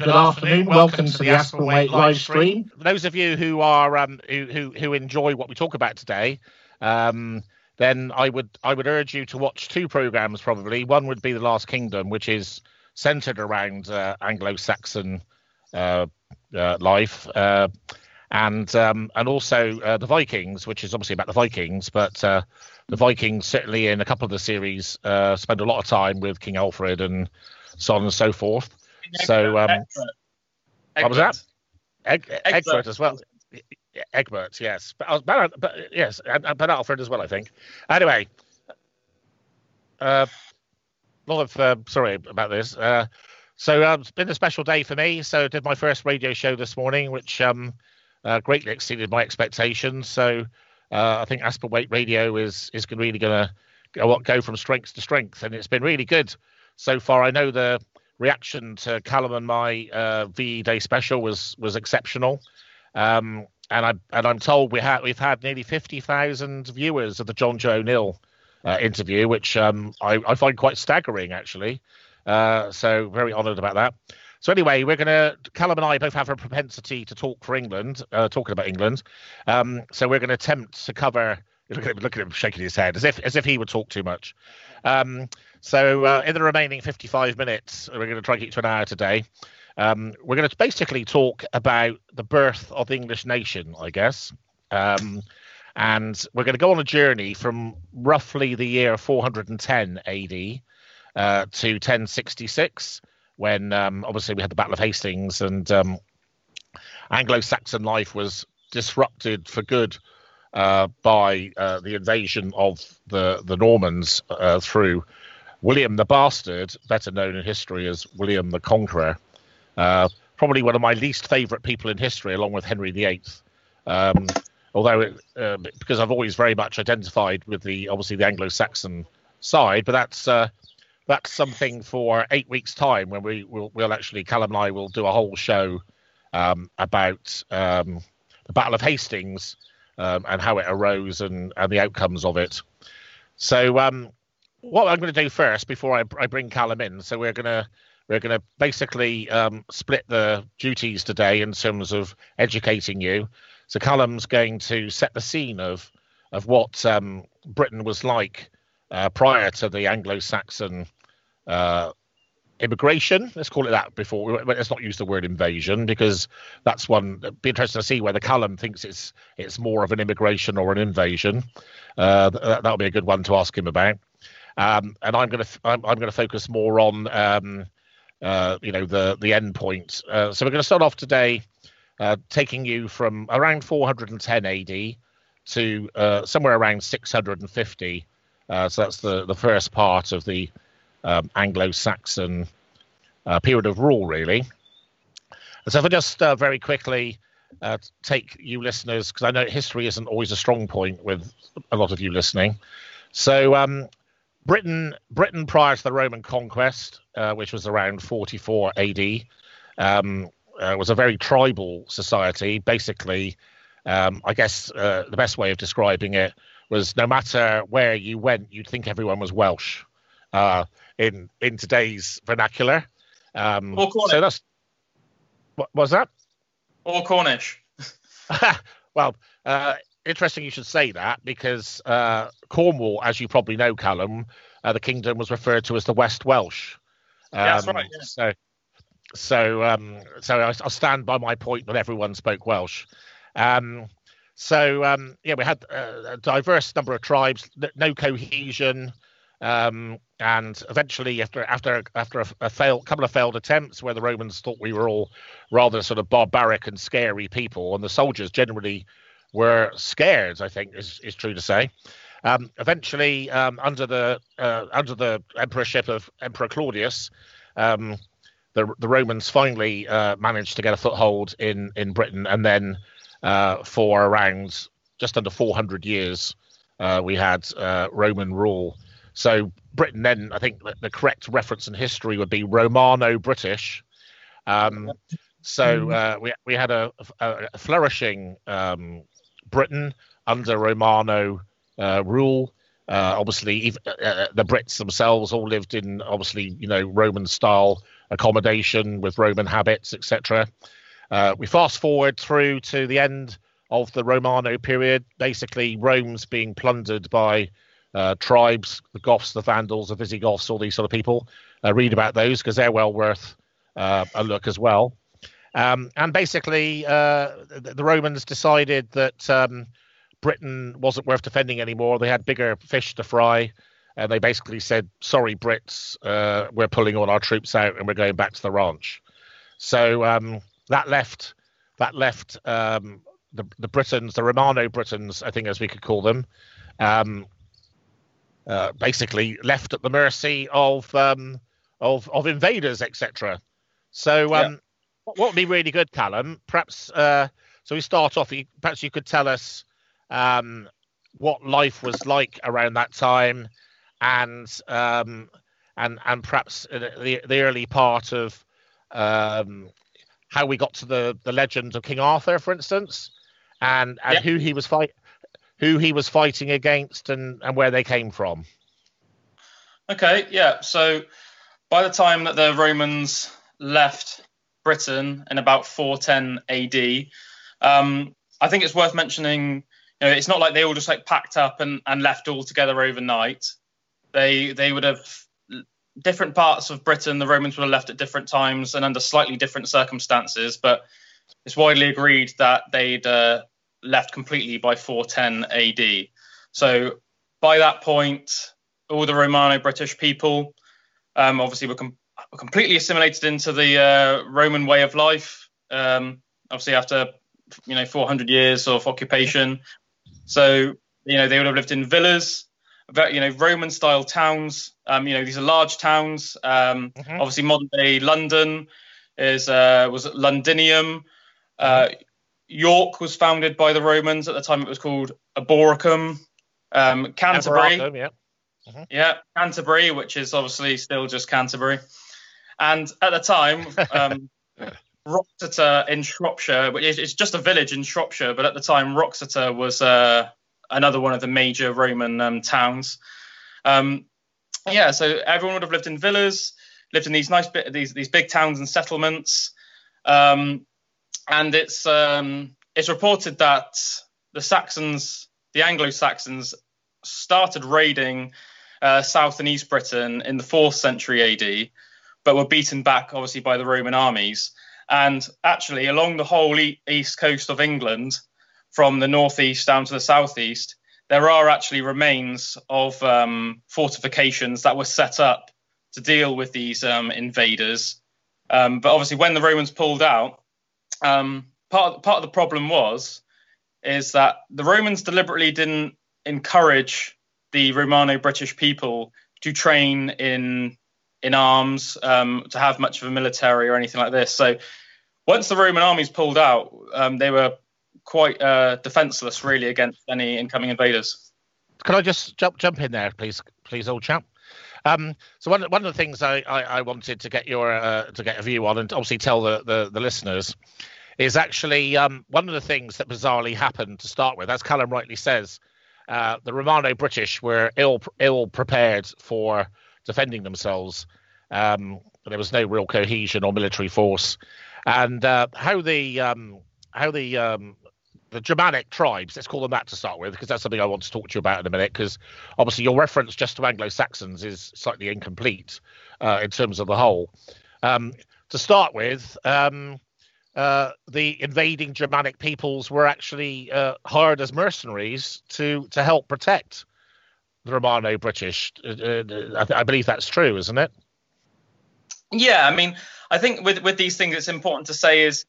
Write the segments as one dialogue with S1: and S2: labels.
S1: Good afternoon. Welcome to the Aspinweight live stream.
S2: Those of you who are um, who, who who enjoy what we talk about today, um, then I would I would urge you to watch two programs. Probably one would be The Last Kingdom, which is centered around uh, Anglo-Saxon uh, uh, life, uh, and um, and also uh, the Vikings, which is obviously about the Vikings, but uh, the Vikings certainly in a couple of the series spend a lot of time with King Alfred and so on and so forth. So, um, what was that? Egg, Egbert as well. Egbert, yes, but, but, but yes, and, but Alfred as well, I think. Anyway, uh, a lot of uh, sorry about this. Uh, so um, it's been a special day for me. So I did my first radio show this morning, which um, uh, greatly exceeded my expectations. So uh, I think Aspinweight Radio is is really going to go, go from strength to strength, and it's been really good so far. I know the reaction to Calum and my uh, VE Day special was was exceptional. Um, and I and I'm told we had we've had nearly fifty thousand viewers of the John Joe O'Neill uh, interview, which um, I, I, find quite staggering actually. Uh, so very honoured about that. So anyway, we're gonna Calum and I both have a propensity to talk for England, uh, talking about England. Um, so we're going to attempt to cover. Look at him, look at him shaking his head as if as if he would talk too much. Um, so uh, in the remaining 55 minutes, we're going to try and get to an hour today. Um, we're going to basically talk about the birth of the English nation, I guess. Um, and we're going to go on a journey from roughly the year 410 AD uh, to 1066, when um, obviously we had the Battle of Hastings and um, Anglo-Saxon life was disrupted for good uh, by uh, the invasion of the the Normans uh, through William the Bastard, better known in history as William the Conqueror, uh, probably one of my least favourite people in history, along with Henry VIII. Um, although, it, uh, because I've always very much identified with the obviously the Anglo-Saxon side, but that's uh, that's something for eight weeks' time when we will we'll actually Calum and I will do a whole show um, about um, the Battle of Hastings um, and how it arose and, and the outcomes of it. So um, what I'm going to do first before I, I bring Calum in. So we're going to we're going to basically um, split the duties today in terms of educating you. So Calum's going to set the scene of of what um, Britain was like uh, prior to the Anglo-Saxon uh, immigration. Let's call it that. Before let's not use the word invasion because that's one. It'd be interesting to see whether Calum thinks it's it's more of an immigration or an invasion. Uh, that, that'll be a good one to ask him about. Um, and I'm going to I'm, I'm going to focus more on um, uh, you know the the end point. Uh, so we're going to start off today, uh, taking you from around 410 AD to uh, somewhere around 650. Uh, so that's the the first part of the um, Anglo-Saxon uh, period of rule, really. so if I just very quickly take you listeners, because I know history isn't always a strong point with a lot of you listening. So um, Britain, Britain prior to the Roman conquest, uh, which was around 44 AD, um, uh, was a very tribal society. Basically, um, I guess uh, the best way of describing it was no matter where you went, you'd think everyone was Welsh uh, in in today's vernacular. Um,
S3: or Cornish.
S2: So that's what was that?
S3: Or Cornish.
S2: well, uh, interesting you should say that because uh, Cornwall, as you probably know, Calum, uh, the kingdom was referred to as the West Welsh.
S3: Um, yeah, that's right. Yeah.
S2: So, so, um, so I, will stand by my point that everyone spoke Welsh. Um, so, um, yeah, we had uh, a diverse number of tribes, no cohesion, um, and eventually, after after after a, a failed couple of failed attempts, where the Romans thought we were all rather sort of barbaric and scary people, and the soldiers generally were scared. I think is is true to say. Um, eventually, um, under the uh, under the emperorship of Emperor Claudius, um, the the Romans finally uh, managed to get a foothold in in Britain, and then uh, for around just under 400 years, uh, we had uh, Roman rule. So Britain then, I think the correct reference in history would be Romano-British. Um, so mm. uh, we we had a, a, a flourishing um, Britain under Romano uh, rule. Uh, obviously, uh, uh, the Brits themselves all lived in obviously you know Roman style accommodation with Roman habits, etc. Uh, we fast forward through to the end of the Romano period. Basically, Rome's being plundered by uh, tribes, the Goths, the Vandals, the Visigoths, all these sort of people. Read about those because they're well worth a look as well. Um, and basically, uh, the, the, Romans decided that um, Britain wasn't worth defending anymore. They had bigger fish to fry. And they basically said, sorry, Brits, uh, we're pulling all our troops out and we're going back to the ranch. So um, that left that left um, the, the Britons, the Romano Britons, I think as we could call them, um, uh, basically left at the mercy of um, of, of invaders, etc. So um. What would be really good, Calum? Perhaps uh, so we start off. Perhaps you could tell us um, what life was like around that time, and um, and and perhaps the the early part of um, how we got to the the legend of King Arthur, for instance, and and yeah. who he was fight who he was fighting against and and where they came from.
S3: Okay, yeah. So by the time that the Romans left Britain in about 410 AD, um, I think it's worth mentioning. You know, it's not like they all just like packed up and, and left all together overnight. They they would have different parts of Britain. The Romans would have left at different times and under slightly different circumstances, but it's widely agreed that they'd uh, left completely by 410 AD. So by that point, all the Romano-British people um, obviously were, com- were, completely assimilated into the uh, Roman way of life. Um, obviously, after you know 400 years of occupation, so you know they would have lived in villas, you know Roman-style towns. Um, you know these are large towns. Um, mm-hmm. Obviously, modern-day London is uh, was Londinium. Uh, York was founded by the Romans. At the time, it was called Eboracum. Um, Canterbury, yeah. Mm-hmm. Yeah, Canterbury, which is obviously still just Canterbury. And at the time, um, Wroxeter in Shropshire, which is just a village in Shropshire, but at the time, Wroxeter was uh, another one of the major Roman um, towns. Um, yeah, so everyone would have lived in villas, lived in these nice bit, these these big towns and settlements. Um, and it's um, it's reported that the Saxons, the Anglo-Saxons, started raiding uh, South and East Britain in the fourth century AD, but were beaten back obviously by the Roman armies. And actually, along the whole east coast of England, from the northeast down to the southeast, there are actually remains of um, fortifications that were set up to deal with these um, invaders. Um, but obviously, when the Romans pulled out, um, part part of the problem was is that the Romans deliberately didn't encourage the Romano-British people to train in in arms, um, to have much of a military or anything like this. So once the Roman armies pulled out, um, they were quite uh, defenseless, really, against any incoming invaders.
S2: Can I just jump jump in there, please, please, old chap? Um, so one one of the things I, I, I wanted to get your uh, to get a view on, and obviously tell the the, the listeners, is actually um, one of the things that bizarrely happened to start with, as Calum rightly says. Uh, the Romano British were ill ill prepared for defending themselves. Um, there was no real cohesion or military force, and uh, how the um, how the um, the Germanic tribes, let's call them that to start with, because that's something I want to talk to you about in a minute. Because obviously your reference just to Anglo Saxons is slightly incomplete uh, in terms of the whole. Um, to start with, um, uh, the invading Germanic peoples were actually uh, hired as mercenaries to to help protect the Romano British. Uh, uh I, I, believe that's true, isn't it?
S3: Yeah, I mean, I think with with these things, it's important to say is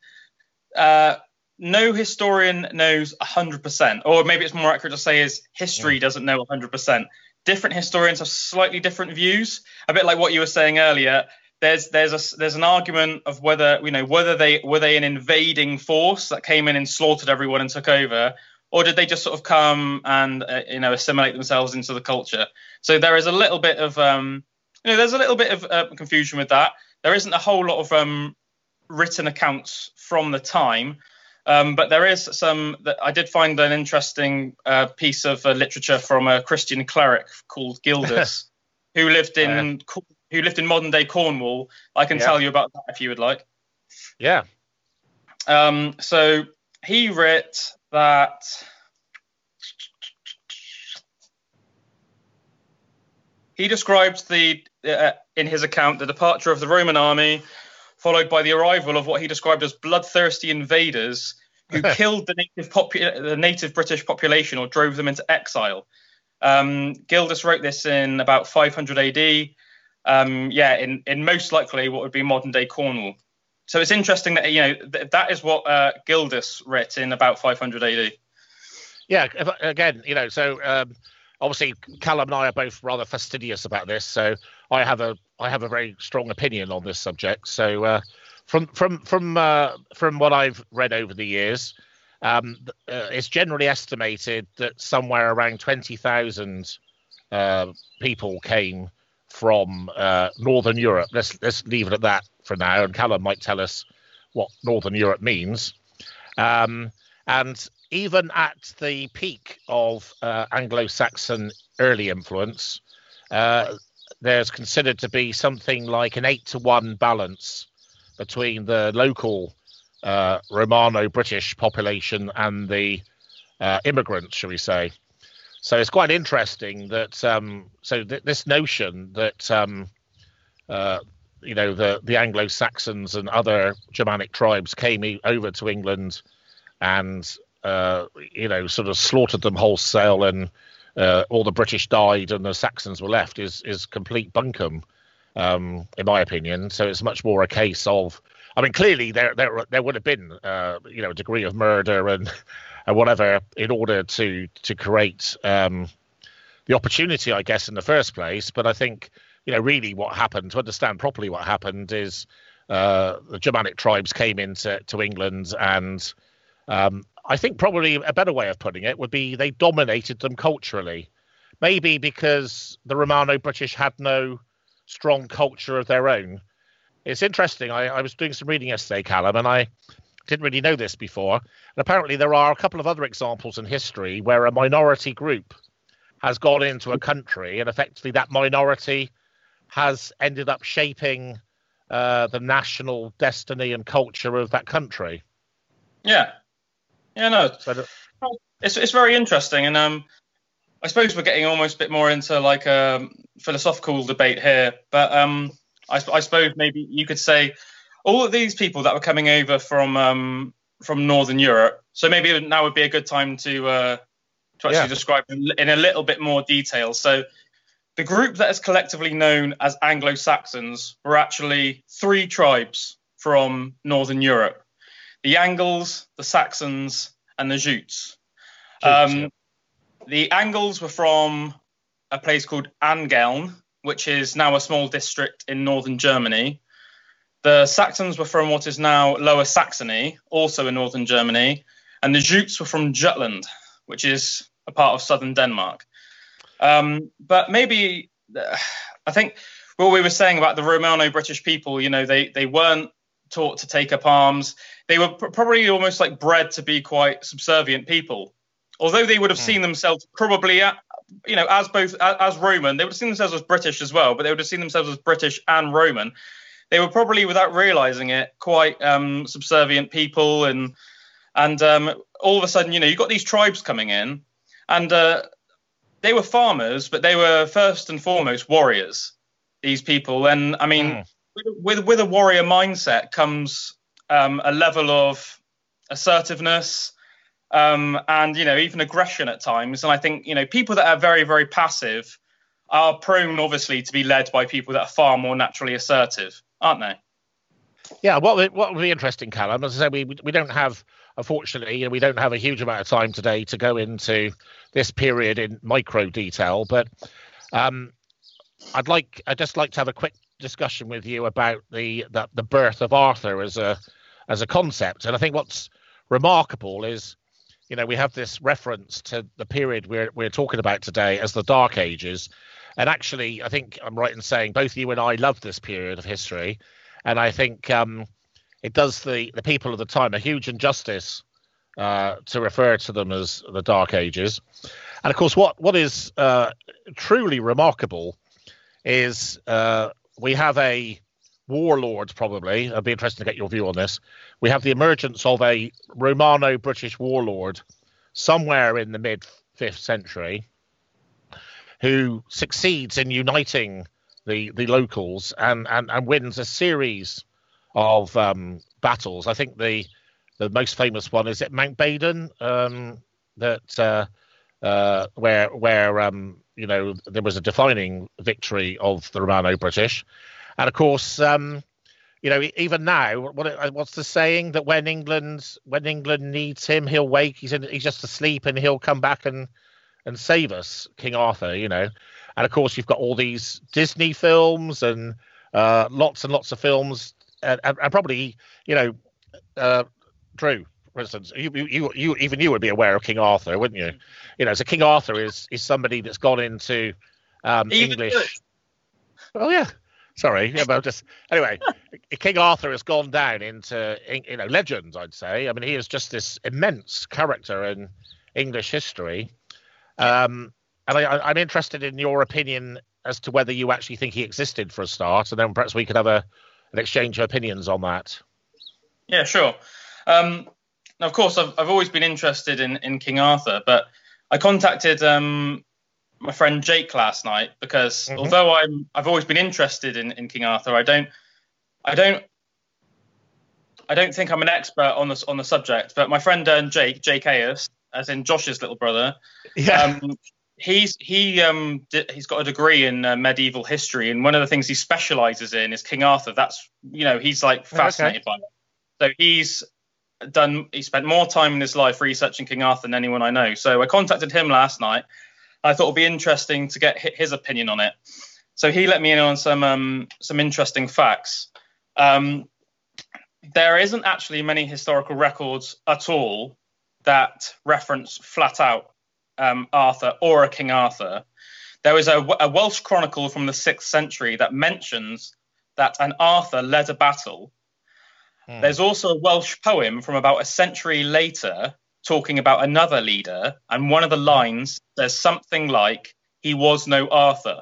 S3: uh, no historian knows 100%, or maybe it's more accurate to say is history yeah. doesn't know 100%. Different historians have slightly different views, a bit like what you were saying earlier there's there's a there's an argument of whether you know whether they were they an invading force that came in and slaughtered everyone and took over, or did they just sort of come and uh, you know assimilate themselves into the culture? So there is a little bit of um, you know there's a little bit of uh, confusion with that. There isn't a whole lot of um, written accounts from the time, um, but there is some that I did find an interesting uh, piece of uh, literature from a Christian cleric called Gildas, who lived in who lived in modern day Cornwall. I can
S2: Yeah.
S3: tell you about that if you would like.
S2: Yeah.
S3: Um, so he writ that. He describes the uh, in his account the departure of the Roman army, followed by the arrival of what he described as bloodthirsty invaders who killed the native popu- the native British population or drove them into exile. Um, Gildas wrote this in about 500 AD. Um, yeah, in, in most likely what would be modern day Cornwall. So it's interesting that you know th- that is what uh, Gildas writ in about 500 AD.
S2: Yeah. Again, you know, so um, obviously Calum and I are both rather fastidious about this, so I have a I have a very strong opinion on this subject. So uh, from from from uh, from what I've read over the years, um, uh, it's generally estimated that somewhere around twenty thousand uh, people came from uh, Northern Europe. Let's let's leave it at that for now, and Calum might tell us what Northern Europe means. Um, and even at the peak of uh, Anglo-Saxon early influence, uh, there's considered to be something like an eight to one balance between the local uh, Romano-British population and the uh, immigrants, shall we say? So it's quite interesting that um, so th- this notion that um, uh, you know the the Anglo Saxons and other Germanic tribes came over to England and uh, you know sort of slaughtered them wholesale and uh, all the British died and the Saxons were left is is complete bunkum um, in my opinion. So it's much more a case of I mean clearly there there there would have been uh, you know a degree of murder and and whatever in order to to create um, the opportunity, I guess, in the first place. But I think you know really what happened to understand properly what happened is uh, the Germanic tribes came into to England and um, I think probably a better way of putting it would be they dominated them culturally. Maybe because the Romano British had no strong culture of their own. It's interesting. I, I was doing some reading yesterday, Calum, and I didn't really know this before. And apparently, there are a couple of other examples in history where a minority group has gone into a country, and effectively that minority has ended up shaping uh, the national destiny and culture of that country.
S3: Yeah, yeah, no,
S2: So, that-
S3: it's it's very interesting, and um, I suppose we're getting almost a bit more into like a philosophical debate here, but um, I, I suppose maybe you could say all of these people that were coming over from um from Northern Europe. So maybe now would be a good time to uh, to actually
S2: Yeah.
S3: describe in a little bit more detail. So the group that is collectively known as Anglo-Saxons were actually three tribes from Northern Europe: the Angles, the Saxons, and the Jutes. Um, the Angles were from a place called Angeln, which is now a small district in northern Germany. The Saxons were from what is now Lower Saxony, also in northern Germany. And the Jutes were from Jutland, which is a part of southern Denmark. Um, but maybe uh, I think what we were saying about the Romano British people, you know, they, they weren't taught to take up arms. They were pr- probably almost like bred to be quite subservient people. Although they would have
S2: Hmm.
S3: seen themselves probably, at, you know, as both as, as Roman, they would have seen themselves as British as well, but they would have seen themselves as British and Roman. They were probably, without realizing it, quite um, subservient people, and and um, all of a sudden, you know, you've got these tribes coming in, and uh, they were farmers, but they were first and foremost warriors. These people, and I mean,
S2: Mm.
S3: with, with with a warrior mindset comes um, a level of assertiveness um, and you know even aggression at times. And I think you know people that are very very passive are prone obviously to be led by people that are far more naturally assertive, aren't they?
S2: Yeah, what would, what would be interesting, Calum? As I said, we we don't have, unfortunately, you know, we don't have a huge amount of time today to go into this period in micro detail. But um, I'd like, I'd just like to have a quick discussion with you about the the, the birth of Arthur as a as a concept. And I think what's remarkable is, you know, we have this reference to the period we're we're talking about today as the Dark Ages. And actually, I think I'm right in saying both you and I love this period of history and I think um, it does the the people of the time a huge injustice uh, to refer to them as the Dark Ages. And of course, what what is uh, truly remarkable is uh, we have a warlord, probably. It'd be interesting to get your view on this. We have the emergence of a Romano British warlord somewhere in the mid fifth century who succeeds in uniting the, the locals and, and, and wins a series of um, battles. I think the the most famous one is at Mount Badon, um, that uh, uh, where where um, you know there was a defining victory of the Romano British, and of course, um, you know, even now, what uh, what's the saying that when England when England needs him, he'll wake. He's in, he's just asleep, and he'll come back and and save us, King Arthur. You know, and of course, you've got all these Disney films and uh, lots and lots of films, and, and, and probably you know, Drew, for instance, you, you, you, even you would be aware of King Arthur, wouldn't you? You know, so King Arthur is is somebody that's gone into um, English. Oh yeah, sorry, yeah, but just anyway, King Arthur has gone down into you know legends. I'd say. I mean, he is just this immense character in English history. Um, and I, am interested in your opinion as to whether you actually think he existed for a start, and then perhaps we could have a an exchange of opinions on that.
S3: Yeah, sure. Um, now, of course, I've, I've always been interested in, in King Arthur, but I contacted um, my friend Jake last night because mm-hmm. although I'm I've always been interested in, in King Arthur, I don't I don't I don't think I'm an expert on this on the subject. But my friend uh, Jake Jake Ayers, as in Josh's little brother, yeah. Um, he's he um he's got a degree in uh, medieval history, and one of the things he specialises in is King Arthur. That's you know he's like fascinated okay. by it. So he's done he spent more time in his life researching King Arthur than anyone I know. So I contacted him last night. I thought it would be interesting to get his opinion on it. So he let me in on some um, some interesting facts. Um, there isn't actually many historical records at all that reference flat out um, Arthur or a King Arthur. There is a, a Welsh chronicle from the sixth century that mentions that an Arthur led a battle Hmm. There's also a Welsh poem from about a century later talking about another leader, and one of the lines says something like, He was no Arthur.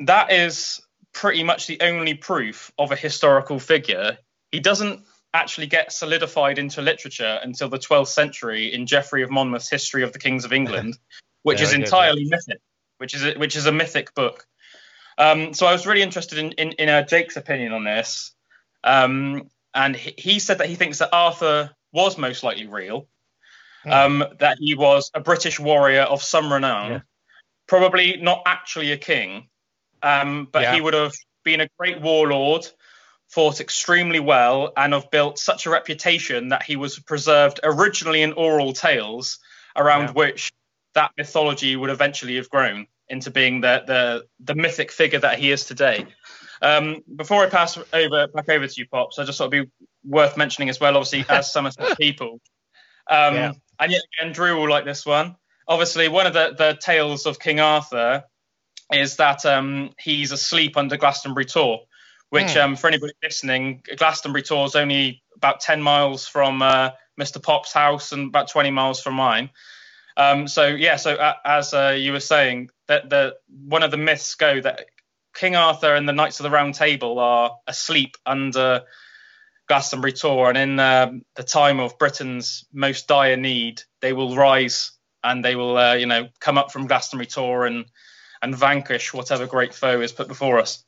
S3: That is pretty much the only proof of a historical figure. He doesn't actually get solidified into literature until the 12th century in Geoffrey of Monmouth's History of the Kings of England, which yeah, is entirely mythic, which is a, which is a mythic book. Um, so I was really interested in in, in uh, Jake's opinion on this. Um, and he said that he thinks that Arthur was most likely real, mm. um, that he was a British warrior of some renown, yeah. probably not actually a king, um, but yeah. he would have been a great warlord, fought extremely well, and have built such a reputation that he was preserved originally in oral tales, around which that mythology would eventually have grown into being the the the mythic figure that he is today. Um, before I pass over back over to you, pops, I just thought it'd be worth mentioning as well. Obviously, as Somerset people, um, yeah. and yet again, Drew will like this one. Obviously, one of the the tales of King Arthur is that um, he's asleep under Glastonbury Tor, which, mm. um, for anybody listening, Glastonbury Tor is only about 10 miles from uh, Mr. Pop's house and about 20 miles from mine. Um, so yeah, so uh, as uh, you were saying, that the one of the myths go that King Arthur and the Knights of the Round Table are asleep under Glastonbury Tor, and in um, the time of Britain's most dire need, they will rise and they will, uh, you know, come up from Glastonbury Tor and and vanquish whatever great foe is put before us.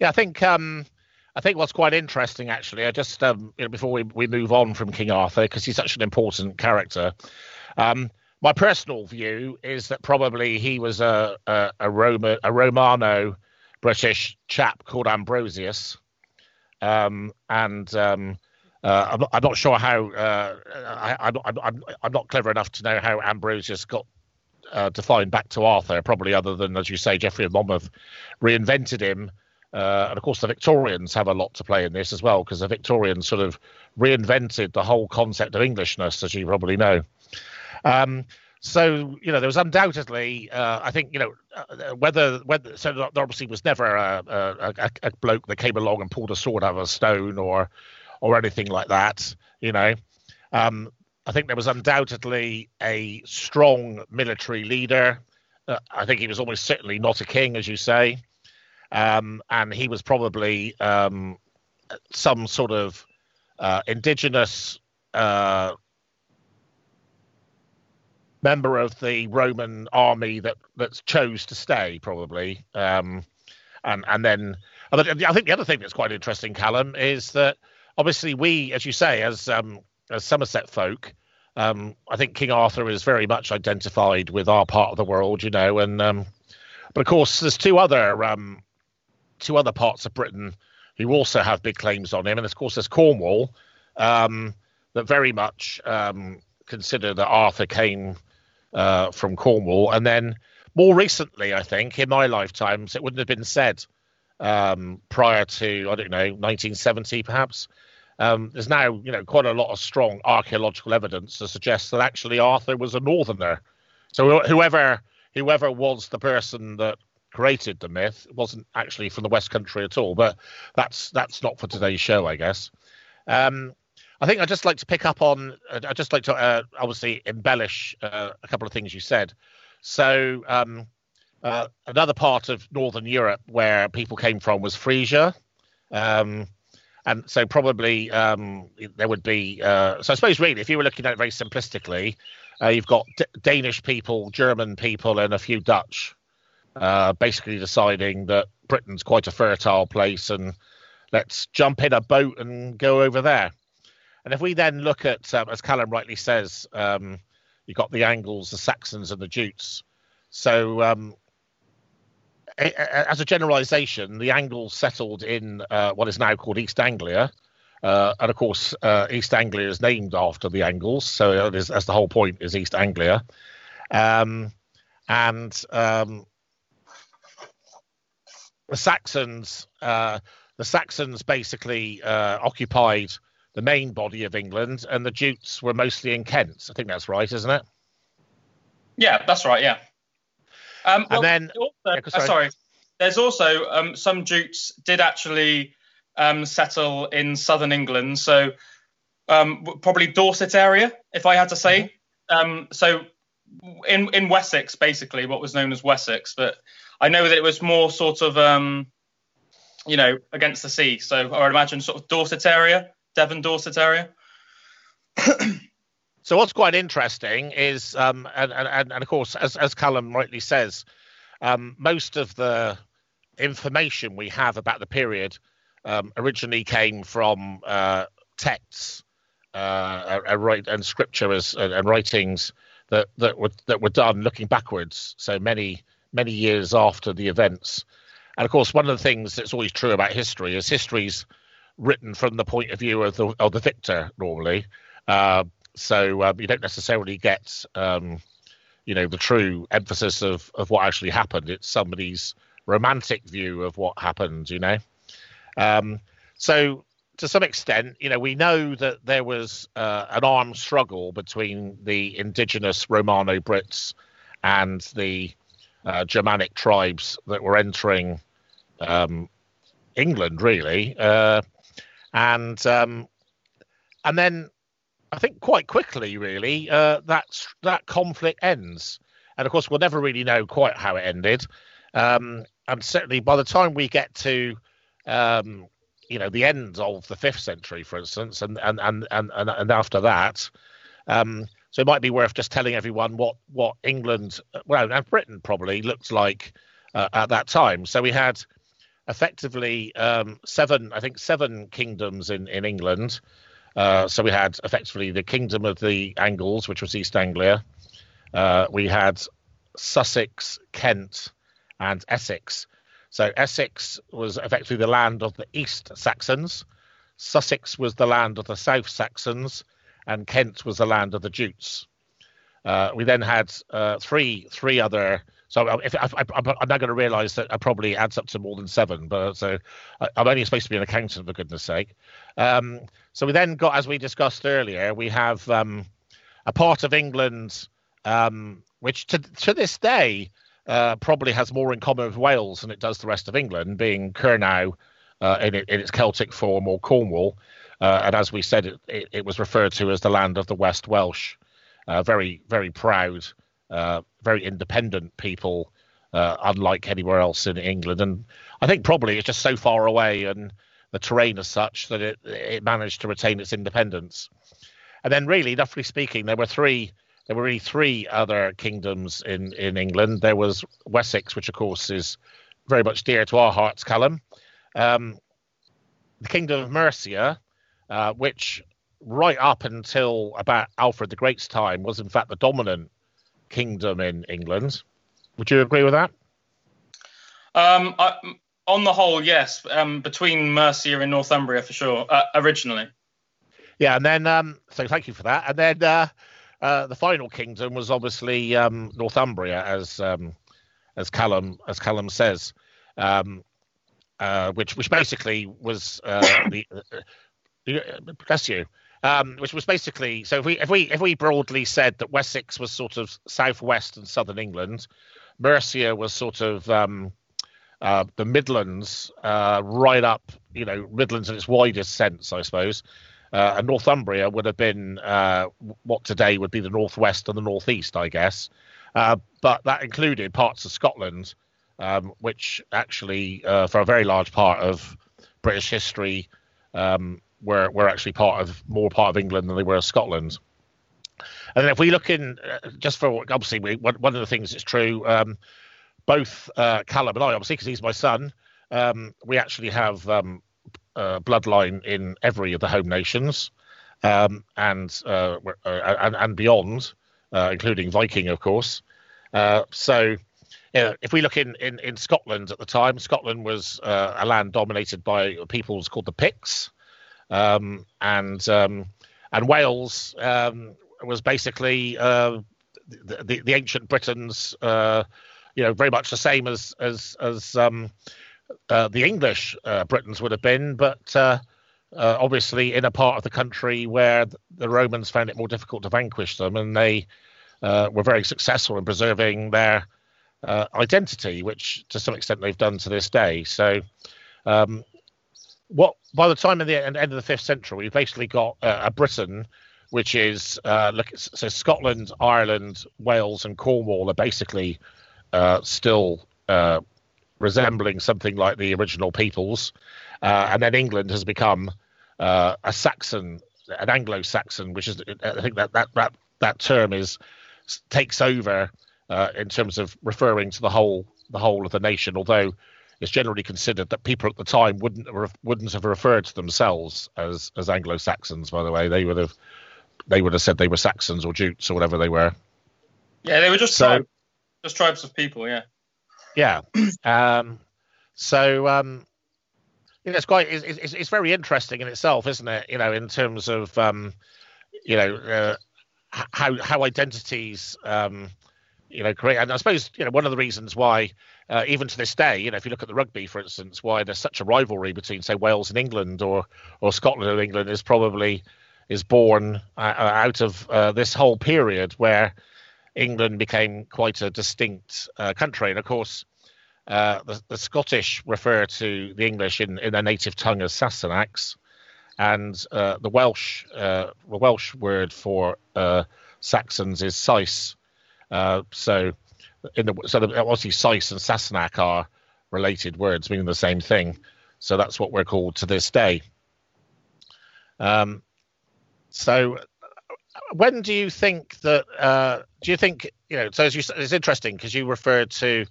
S2: Yeah, I think um, I think what's quite interesting actually. I just um, you know, before we, we move on from King Arthur because he's such an important character. Um, my personal view is that probably he was a a, a Roma a Romano British chap called Ambrosius, um, and um, uh, I'm, not, I'm, not, sure how uh, I, am not clever enough to know how Ambrosius got uh, defined back to Arthur. Probably other than as you say, Geoffrey of Monmouth reinvented him. Uh, and of course, the Victorians have a lot to play in this as well, because the Victorians sort of reinvented the whole concept of Englishness, as you probably know. Um, so you know there was undoubtedly uh, I think you know uh, whether whether so there obviously was never a, a, a, bloke that came along and pulled a sword out of a stone or or anything like that you know. Um, I think there was undoubtedly a strong military leader. Uh, I think he was almost certainly not a king as you say. Um, and he was probably um, some sort of uh, indigenous uh, member of the Roman army that that chose to stay, probably. Um, and and then I think the other thing that's quite interesting, Calum, is that obviously we, as you say, as um, as Somerset folk, um, I think King Arthur is very much identified with our part of the world, you know, and um, but of course there's two other um, two other parts of Britain who also have big claims on him, and of course there's Cornwall um, that very much um, consider that Arthur came uh, from Cornwall, and then more recently, I think in my lifetimes, it wouldn't have been said um, prior to I don't know 1970 perhaps. Um, there's now you know quite a lot of strong archaeological evidence to suggest that actually Arthur was a northerner. So whoever whoever was the person that created the myth wasn't actually from the West Country at all. But that's that's not for today's show, I guess. Um, I think I'd just like to pick up on. I'd just like to uh, obviously embellish uh, a couple of things you said. So um, uh, another part of Northern Europe where people came from was Frisia. Um, and so probably um, there would be. Uh, so I suppose really, if you were looking at it very simplistically, uh, you've got D- Danish people, German people, and a few Dutch, uh, basically deciding that Britain's quite a fertile place, and let's jump in a boat and go over there. And if we then look at, um, as Calum rightly says, um, you've got the Angles, the Saxons, and the Jutes. So um, as a generalization, the Angles settled in uh, what is now called East Anglia. Uh, and of course, uh, East Anglia is named after the Angles, so that's the whole point is East Anglia. Um, and um, the Saxons, uh, the Saxons basically uh, occupied the main body of England, and the Jutes were mostly in Kent. I think that's right, isn't it?
S3: Yeah, that's right. Yeah.
S2: Um, well, and then,
S3: also, yeah, sorry. Uh, sorry. there's also um, some Jutes did actually um, settle in southern England, so um, probably Dorset area, if I had to say. Mm-hmm. so in in Wessex, basically, what was known as Wessex, but I know that it was more sort of um, you know against the sea. So I would imagine sort of Dorset area, Devon Dorset area.
S2: So what's quite interesting is, um, and, and, and of course, as, as Calum rightly says, um, most of the information we have about the period um, originally came from uh, texts uh, and, scripture as, and writings that that were that were done looking backwards. So many many years after the events. And of course, one of the things that's always true about history is history's written from the point of view of the of the victor normally. Uh, so um, you don't necessarily get um, you know the true emphasis of of what actually happened. It's somebody's romantic view of what happened you know? Um, so to some extent you know we know that there was uh, an armed struggle between the indigenous romano brits and the uh, germanic tribes that were entering um, england really. Uh, and um, and then I think quite quickly, really, uh, that that conflict ends, and of course, we'll never really know quite how it ended. Um, and certainly, by the time we get to, um, you know, the end of the fifth century, for instance, and and and and and, after that, um, so it might be worth just telling everyone what what England, well, and Britain probably looked like uh, at that time. So we had effectively um, seven, I think, seven kingdoms in in England. Uh, so we had effectively the Kingdom of the Angles, which was East Anglia. Uh, we had Sussex, Kent, and Essex. So Essex was effectively the land of the East Saxons. Sussex was the land of the South Saxons, and Kent was the land of the Jutes. Uh, we then had uh, three three other. So if I, am now going to realise that I probably adds up to more than seven. But so I, am only supposed to be an accountant, for goodness sake. Um, so we then got, as we discussed earlier, we have um, a part of England um, which to, to this day uh, probably has more in common with Wales than it does the rest of England, being Kernow uh, in, in, its Celtic form or Cornwall. Uh, and as we said, it, it, it, was referred to as the land of the West Welsh. Uh, very, very proud, uh, very independent people uh, unlike anywhere else in England. And I think probably it's just so far away and the terrain is such that it it managed to retain its independence. And then, really, roughly speaking, there were three. There were really three other kingdoms in in England. There was Wessex, which of course is very much dear to our hearts, Calum. Um, the Kingdom of Mercia, uh, which right up until about Alfred the Great's time was in fact the dominant kingdom in England. Would you agree with that?
S3: Um, I, on the whole, yes. Um, between Mercia and Northumbria, for sure. Uh, originally.
S2: Yeah, and then um, so thank you for that. And then uh, uh, the final kingdom was obviously um, Northumbria, as um, as Calum as Calum says, um, uh, which which basically was uh, the uh, bless you. Um, which was basically so if we if we if we broadly said that Wessex was sort of southwest and southern England, Mercia was sort of um, uh, the Midlands, uh, right up, you know, Midlands in its widest sense, I suppose. Uh, and Northumbria would have been uh, what today would be the northwest and the northeast, I guess. Uh, but that included parts of Scotland, um, which actually, uh, for a very large part of British history, um, were were actually part of more part of England than they were Scotland. And then if we look in, just for obviously, we, one, one of the things that's true. Um, both uh, Calum and I, obviously, because he's my son, um, we actually have um, uh, bloodline in every of the home nations um, and, uh, uh and, and beyond, uh, including Viking, of course. Uh, so, if we look in, in, in Scotland at the time, Scotland was a land dominated by peoples called the Picts, um, and um, and Wales um, was basically the, the, the ancient Britons you know, very much the same as as as um, uh, the English uh, Britons would have been, but uh, uh obviously in a part of the country where the Romans found it more difficult to vanquish them, and they uh, were very successful in preserving their uh, identity, which to some extent they've done to this day. So. Um, what by the time of the end of the fifth century, we've basically got a Britain which is uh, look so Scotland, Ireland, Wales, and Cornwall are basically uh, still uh, resembling something like the original peoples, uh, and then England has become uh, a Saxon, an Anglo-Saxon, which is I think that that that that term is takes over uh, in terms of referring to the whole the whole of the nation, although it's generally considered that people at the time wouldn't wouldn't have referred to themselves as as Anglo Saxons. By the way, they would have they would have said they were Saxons or Jutes or whatever they were.
S3: Yeah, they were just so. Just tribes of people, yeah.
S2: Yeah. Um, so um, you know, it's quite it's, it's, it's very interesting in itself, isn't it? You know, in terms of um, you know uh, how how identities um, you know create, and I suppose you know one of the reasons why. Uh, even to this day, you know, if you look at the rugby, for instance, why there's such a rivalry between, say, Wales and England, or or Scotland and England, is probably is born uh, out of uh, this whole period where England became quite a distinct uh, country. And of course, uh, the, the, Scottish refer to the English in, in their native tongue as Sassenachs, and uh, the Welsh uh, the Welsh word for uh, Saxons is Sais. Uh, so, in the so obviously Sais and Sassenach are related words, meaning the same thing. So that's what we're called to this day. Um, so when do you think that? Uh, do you think you know? So as you, it's interesting because you referred to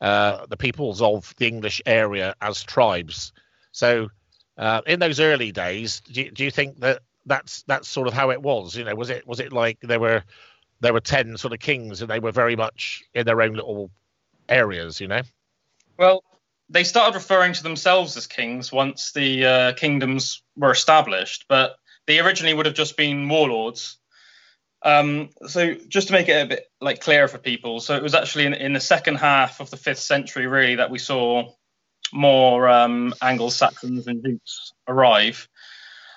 S2: uh, the peoples of the English area as tribes. So uh, in those early days, do you, do you think that that's that's sort of how it was? You know, was it was it like there were there were ten sort of kings and they were very much in their own little areas? You know.
S3: Well, they started referring to themselves as kings once the uh, kingdoms were established, but they originally would have just been warlords um, so just to make it a bit like clearer for people, so it was actually in, in the second half of the fifth century really that we saw more um, Anglo-Saxons and Jutes arrive.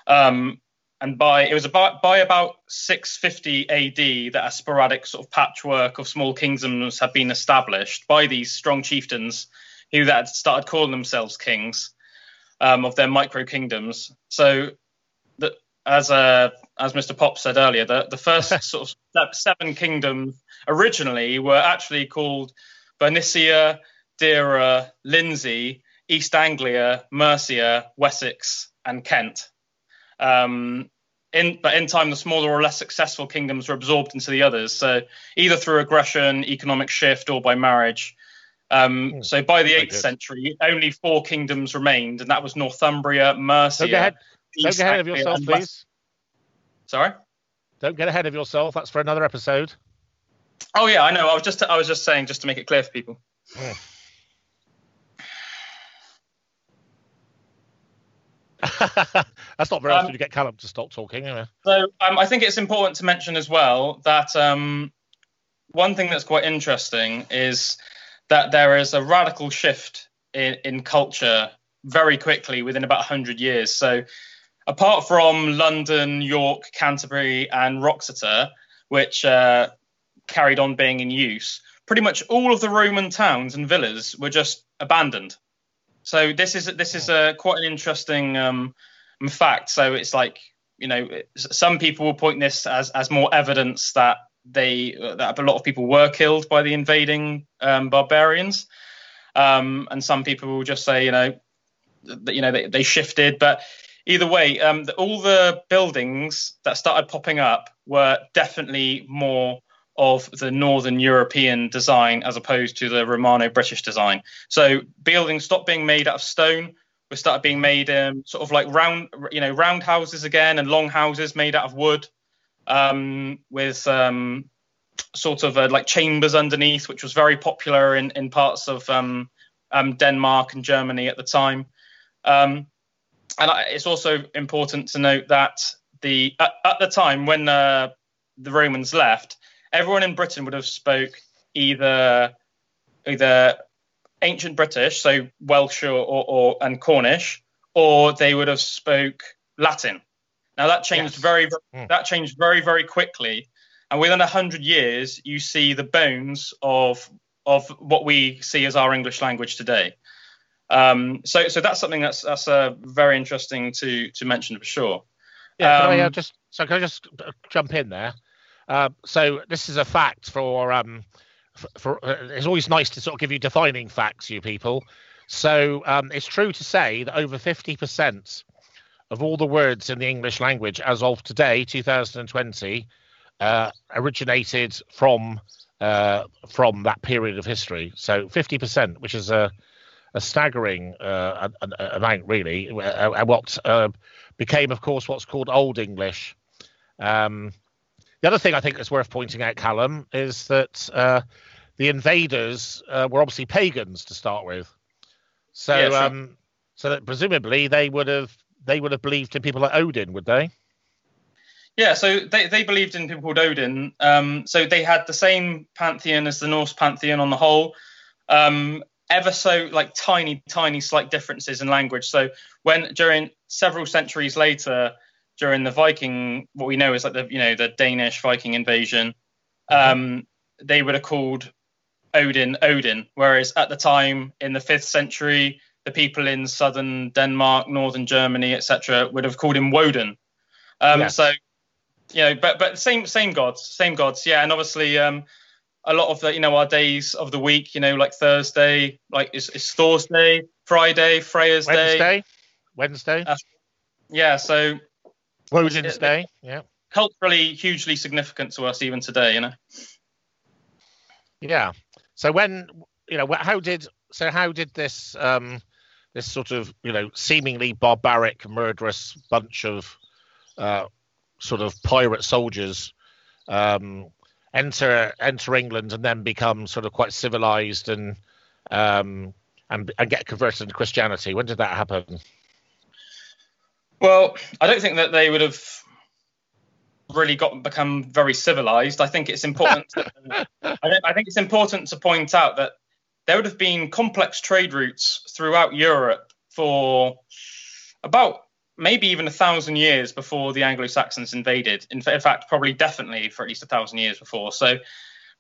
S3: Um, and by it was about by about 650 AD that a sporadic sort of patchwork of small kingdoms had been established by these strong chieftains who that started calling themselves kings um, of their micro kingdoms. So that as a as Mr. Pop said earlier, the, the first sort of seven kingdoms originally were actually called Bernicia, Deira, Lindsey, East Anglia, Mercia, Wessex, and Kent. Um, in, but in time, the smaller or less successful kingdoms were absorbed into the others. So either through aggression, economic shift, or by marriage. Um, mm, so by the eighth century, only four kingdoms remained, and that was Northumbria, Mercia.
S2: Don't get ahead, don't get ahead of yourself, please.
S3: Sorry.
S2: Don't get ahead of yourself. That's for another episode.
S3: Oh yeah, I know. I was just I was just saying just to make it clear for people. Yeah.
S2: That's not very often um, you get Calum to stop talking. Anyway.
S3: So um, I think it's important to mention as well that um, one thing that's quite interesting is that there is a radical shift in, in culture very quickly within about 100 years. So apart from London, York, Canterbury, and Wroxeter, which uh, carried on being in use, pretty much all of the Roman towns and villas were just abandoned. So this is this is a quite an interesting um, fact. So it's like you know some people will point this as as more evidence that they that a lot of people were killed by the invading um, barbarians, um, and some people will just say you know that you know they, they shifted. But either way, um, the, all the buildings that started popping up were definitely more of the Northern European design as opposed to the Romano British design. So buildings stopped being made out of stone. We started being made um, sort of like round, you know, round houses again and long houses made out of wood um, with um, sort of uh, like chambers underneath, which was very popular in, in parts of um, um, Denmark and Germany at the time. Um, and it's also important to note that the at, at the time when uh, the Romans left, everyone in Britain would have spoke either either ancient British, so Welsh or, or, or and Cornish, or they would have spoke Latin. Now that changed yes. very, very mm. that changed very very quickly, and within a hundred years, you see the bones of of what we see as our English language today. Um, so so that's something that's that's uh, very interesting to to mention for sure.
S2: Yeah, um, can I uh, um, just so can I just jump in there? Uh, so this is a fact for um, for, for uh, it's always nice to sort of give you defining facts, you people. So um, it's true to say that over fifty percent of all the words in the English language as of today, 2020, uh, originated from uh, from that period of history. So 50%, which is a a staggering uh, amount, really, uh, and what uh, became, of course, what's called Old English. Um, the other thing I think is worth pointing out, Calum, is that uh, the invaders uh, were obviously pagans to start with. So, yeah, sure. um, so that presumably they would have they would have believed in people like Odin, would they?
S3: Yeah, so they, they believed in people called Odin. Um, so they had the same pantheon as the Norse pantheon on the whole. Um, ever so like tiny, tiny, slight differences in language. So when during several centuries later, during the Viking, what we know is like the you know the Danish Viking invasion, um, they would have called Odin Odin, whereas at the time in the fifth century, the people in southern Denmark, northern Germany, etc., would have called him Woden. Um, So, you know, but but same same gods, same gods, yeah. And obviously, um, a lot of the you know our days of the week, you know, like Thursday, like it's, it's Thursday, Friday, Freya's
S2: Wednesday,
S3: Day,
S2: Wednesday. Uh,
S3: yeah, so
S2: Woden's Day, yeah.
S3: Culturally, hugely significant to us even today, you know.
S2: Yeah. So when you know, how did so how did this um this sort of you know seemingly barbaric, murderous bunch of uh, sort of pirate soldiers um, enter enter England and then become sort of quite civilized and um, and and get converted into Christianity. When did that happen?
S3: Well, I don't think that they would have really got become very civilized. I think it's important. to, I, I think it's important to point out that there would have been complex trade routes throughout Europe for about maybe even a thousand years before the Anglo-Saxons invaded. In, in, fact, probably definitely for at least a thousand years before. So,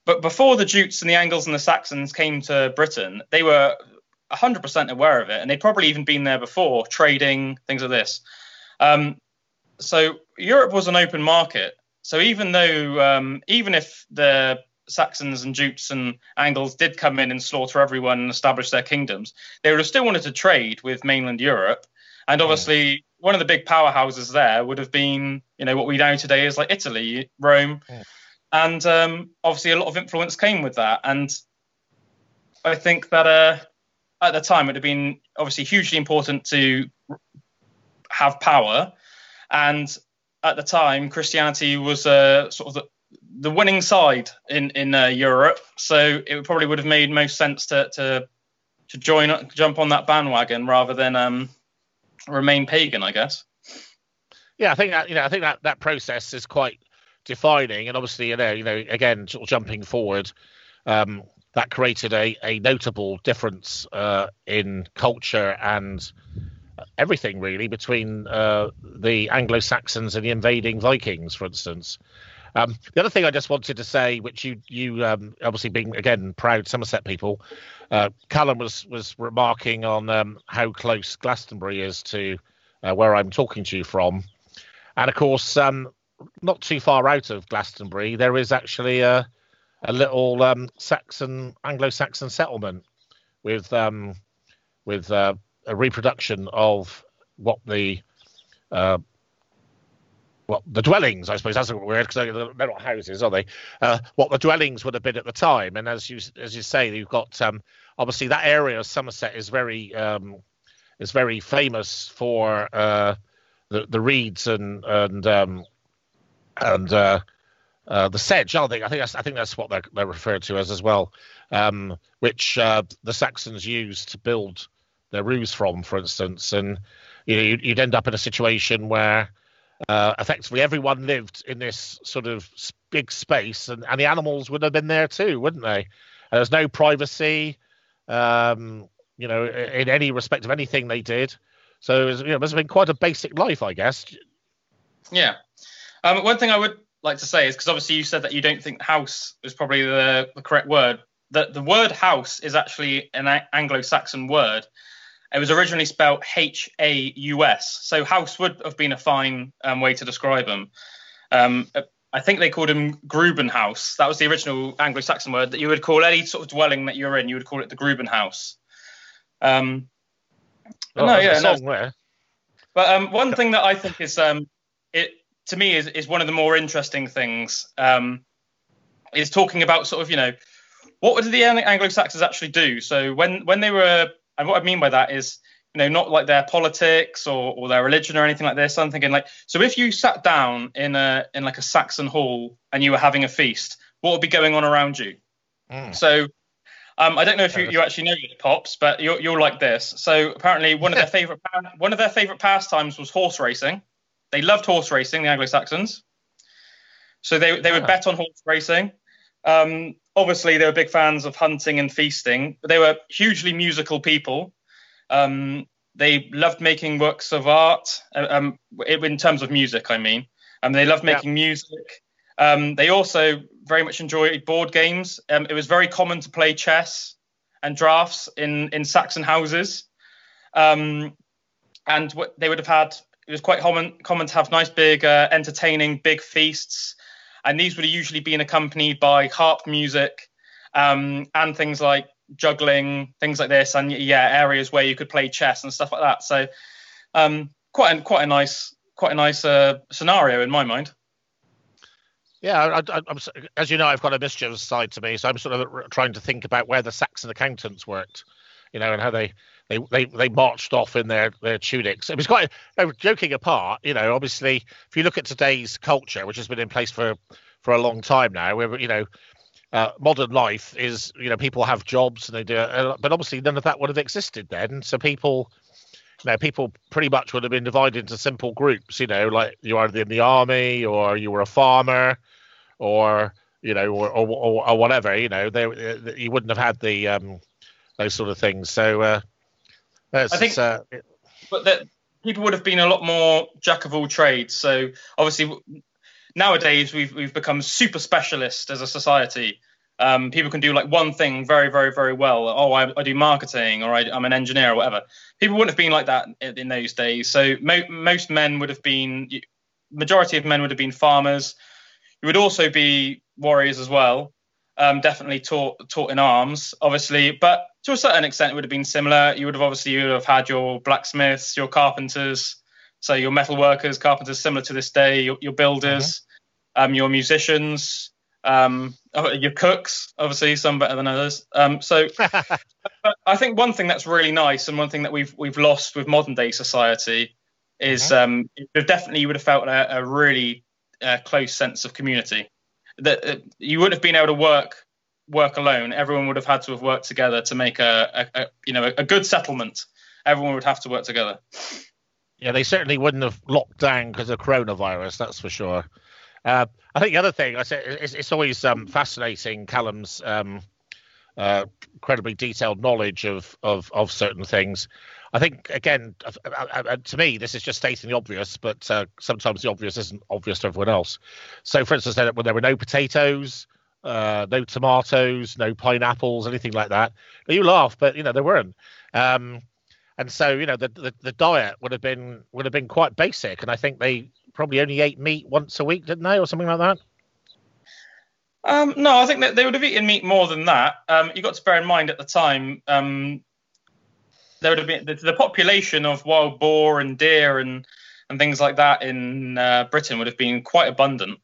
S3: but before the Jutes and the Angles and the Saxons came to Britain, they were 100% aware of it, and they'd probably even been there before, trading things like this. Um, so Europe was an open market. So even though, um, even if the Saxons and Jutes and Angles did come in and slaughter everyone and establish their kingdoms, they would have still wanted to trade with mainland Europe. And obviously, mm. one of the big powerhouses there would have been, you know, what we know today is like Italy, Rome. Mm. And um, obviously, a lot of influence came with that. And I think that uh, at the time, it would have been obviously hugely important to have power. And at the time, Christianity was uh, sort of the, the winning side in in uh, Europe, so it probably would have made most sense to to to join jump on that bandwagon rather than um, remain pagan, I guess.
S2: Yeah, I think that you know I think that that process is quite defining, and obviously you know you know again sort of jumping forward, um, that created a a notable difference uh, in culture and everything really between uh, the Anglo Saxons and the invading Vikings, for instance. Um, the other thing I just wanted to say, which you you um, obviously being again proud Somerset people, uh, Calum was was remarking on um, how close Glastonbury is to uh, where I'm talking to you from, and of course, um, not too far out of Glastonbury, there is actually a a little um, Saxon Anglo-Saxon settlement with um, with uh, a reproduction of what the uh, what the dwellings, I suppose that's a word because they're not houses, are they? Uh, what the dwellings would have been at the time, and as you as you say, you've got um, obviously that area of Somerset is very um, is very famous for uh, the the reeds and and um, and uh, uh, the sedge, aren't they? I think that's I think that's what they're, they're referred to as as well, um, which uh, the Saxons used to build their roofs from, for instance, and you know you'd, end up in a situation where uh, effectively everyone lived in this sort of big space, and, and the animals would have been there too, wouldn't they? And there's no privacy, um, you know, in any respect of anything they did. So it, was, you know, it must have been quite a basic life, I guess.
S3: Yeah. Um, one thing I would like to say is because obviously you said that you don't think house is probably the, the correct word. That the word house is actually an Anglo-Saxon word, it was originally spelled H A U S, so house would have been a fine um, way to describe them. Um, I think they called them Grubenhaus. That was the original Anglo-Saxon word that you would call any sort of dwelling that you're in. You would call it the Grubenhaus. Um,
S2: oh, no, yeah, no.
S3: But um, one thing that I think is um, it to me is, is one of the more interesting things um, is talking about sort of you know what did the Anglo-Saxons actually do? So when when they were and what I mean by that is, you know, not like their politics or, or their religion or anything like this. I'm thinking like, so if you sat down in a in like a Saxon hall and you were having a feast, what would be going on around you? Mm. So um, I don't know if you, you actually know it, pops, but you're, you're like this. So apparently, one of their favorite one of their favorite pastimes was horse racing. They loved horse racing, the Anglo Saxons. So they they would ah. bet on horse racing. Um, obviously, they were big fans of hunting and feasting, but they were hugely musical people. Um, they loved making works of art, uh, um, in terms of music, I mean. Um, they loved making yeah. music. Um, they also very much enjoyed board games. Um, it was very common to play chess and drafts in, in Saxon houses. Um, and what they would have had, it was quite common, common to have nice, big, uh, entertaining, big feasts and these would have usually been accompanied by harp music um, and things like juggling, things like this, and yeah, areas where you could play chess and stuff like that. So um, quite a, quite a nice quite a nice uh, scenario in my mind.
S2: Yeah, I, am as you know, I've got a mischievous side to me, so I'm sort of trying to think about where the Saxon accountants worked, you know, and how they they they, they marched off in their their tunics. It was quite joking apart, you know. Obviously, if you look at today's culture, which has been in place for for a long time now, where you know. Uh, modern life is, you know, people have jobs and they do, uh, but obviously none of that would have existed then. So people, you know, people pretty much would have been divided into simple groups. You know, like you are in the army, or you were a farmer, or you know, or or, or, whatever. You know, they, you wouldn't have had the um, those sort of things. So uh,
S3: that's, I think, uh, but that people would have been a lot more jack of all trades. So obviously nowadays we've we've become super specialist as a society. Um, people can do like one thing very, very, very well. Oh, I, I do marketing, or I, am an engineer, or whatever. People wouldn't have been like that in, in those days. So mo- most men would have been, majority of men would have been farmers. You would also be warriors as well. Um, definitely taught taught in arms, obviously, but to a certain extent, it would have been similar. You would have obviously you would have had your blacksmiths, your carpenters, so your metal workers, carpenters, similar to this day, your, your builders, mm-hmm. um, your musicians, um, your cooks, obviously some better than others. Um, so I think one thing that's really nice and one thing that we've we've lost with modern day society is mm-hmm. um, definitely you would have felt a, a really uh, close sense of community. That uh, you wouldn't have been able to work work alone. Everyone would have had to have worked together to make a, a, a you know a good settlement. Everyone would have to work together.
S2: Yeah, they certainly wouldn't have locked down because of coronavirus. That's for sure. Uh, I think the other thing I said it's, it's always um, fascinating Calum's um, uh, incredibly detailed knowledge of, of of certain things. I think again, to me, this is just stating the obvious, but uh, sometimes the obvious isn't obvious to everyone else. So, for instance, when there were no potatoes, uh, no tomatoes, no pineapples, anything like that. You laugh, but you know there weren't. Um, and so you know the, the, the diet would have been would have been quite basic, and I think they probably only ate meat once a week, didn't they, or something like that?
S3: Um, no, I think that they would have eaten meat more than that. Um, you got to bear in mind at the time um, there would have been the, the, population of wild boar and deer and and things like that in uh, Britain would have been quite abundant.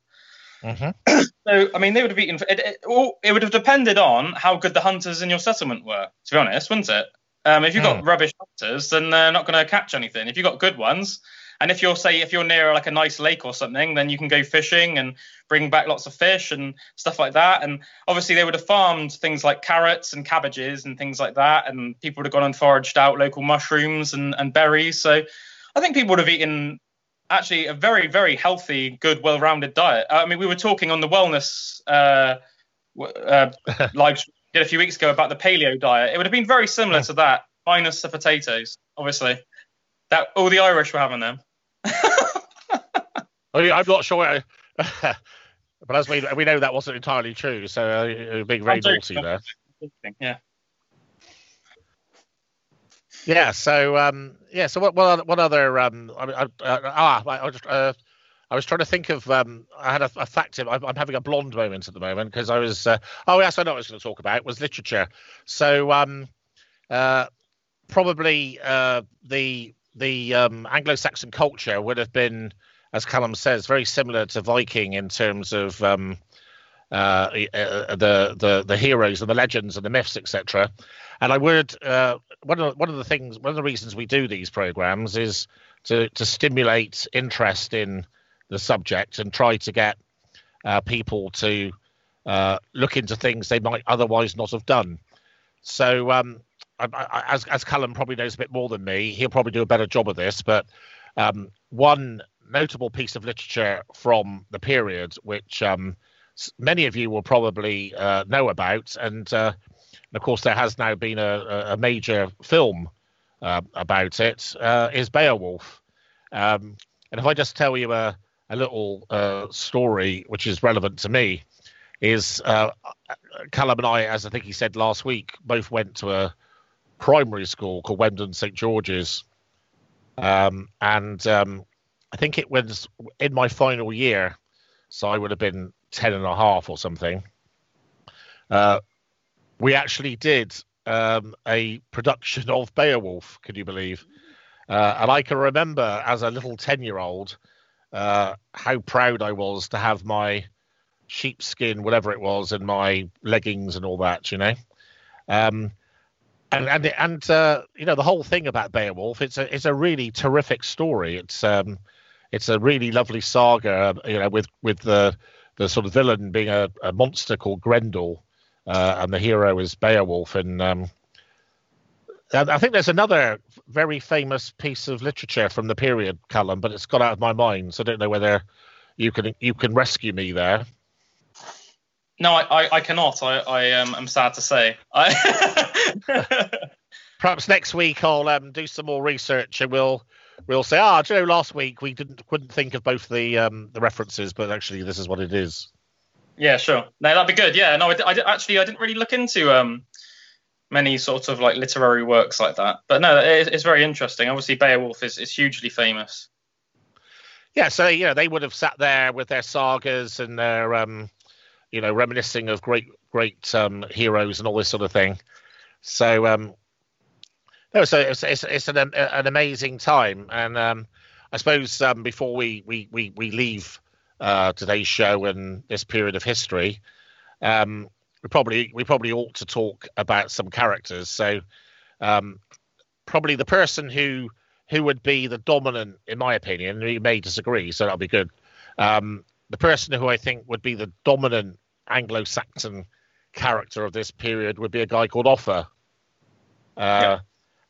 S3: Mm-hmm. so, I mean, they would have eaten. It, it, it, would have depended on how good the hunters in your settlement were, to be honest, wouldn't it? Um, if you've got mm. rubbish hunters, then they're not going to catch anything. If you've got good ones, and if you're say if you're near like a nice lake or something, then you can go fishing and bring back lots of fish and stuff like that. And obviously they would have farmed things like carrots and cabbages and things like that, and people would have gone and foraged out local mushrooms and, and berries. So I think people would have eaten actually a very very healthy, good, well-rounded diet. I mean, we were talking on the wellness uh, uh, live did a few weeks ago about the paleo diet. It would have been very similar to that, minus the potatoes, obviously. That all the Irish were having them.
S2: I mean, I'm not sure, but as we we know that wasn't entirely true. So uh, being very naughty there.
S3: Yeah.
S2: Yeah. So um, yeah. So what what, what other um, I mean, I, uh, ah I, I, just, uh, I was trying to think of um, I had a, a fact. I'm, I'm, having a blonde moment at the moment because I was uh, oh yes I know what I was going to talk about was literature. So um, uh, probably uh, the the um, Anglo-Saxon culture would have been, as Calum says, very similar to Viking in terms of um, uh, uh, the the the heroes and the legends and the myths, etc. And I would uh, one of the, one of the things, one of the reasons we do these programs is to to stimulate interest in the subject and try to get uh, people to uh, look into things they might otherwise not have done. So um, as as Calum probably knows a bit more than me, he'll probably do a better job of this. But um, one notable piece of literature from the period, which um, many of you will probably uh, know about, and, uh, and, of course there has now been a, a major film uh, about it, uh, is Beowulf. Um, and if I just tell you a, a little uh, story which is relevant to me, is uh, Calum and I, as I think he said last week, both went to a primary school called Wendon St George's, um, and um, I think it was in my final year, so I would have been ten and a half or something. Uh, we actually did um, a production of Beowulf. Can you believe? Uh, and I can remember as a little ten-year-old uh, how proud I was to have my sheepskin, whatever it was, and my leggings and all that. You know. Um, and and and uh, you know the whole thing about Beowulf. It's a it's a really terrific story. It's um it's a really lovely saga. You know, with with the the sort of villain being a, a monster called Grendel, uh, and the hero is Beowulf. And um, I think there's another very famous piece of literature from the period, Calum, but it's got out of my mind. So I don't know whether you can you can rescue me there.
S3: No, I, I, I cannot. I, I um, am sad to say. I
S2: Perhaps next week I'll um, do some more research and we'll we'll say, ah, do you know, last week we didn't couldn't think of both the um, the references, but actually this is what it is.
S3: Yeah, sure. No, that'd be good. Yeah, no, I, I actually I didn't really look into um many sort of like literary works like that, but no, it, it's very interesting. Obviously, Beowulf is is hugely famous.
S2: Yeah, so you know they would have sat there with their sagas and their um you know, reminiscing of great great um, heroes and all this sort of thing. So um, no, so it's it's, it's an an amazing time, and um, I suppose um, before we we we we leave uh, today's show and this period of history, um, we probably we probably ought to talk about some characters. So um, probably the person who who would be the dominant, in my opinion, you may disagree, so that'll be good. Um, the person who I think would be the dominant Anglo-Saxon character of this period would be a guy called Offa. Uh, yeah.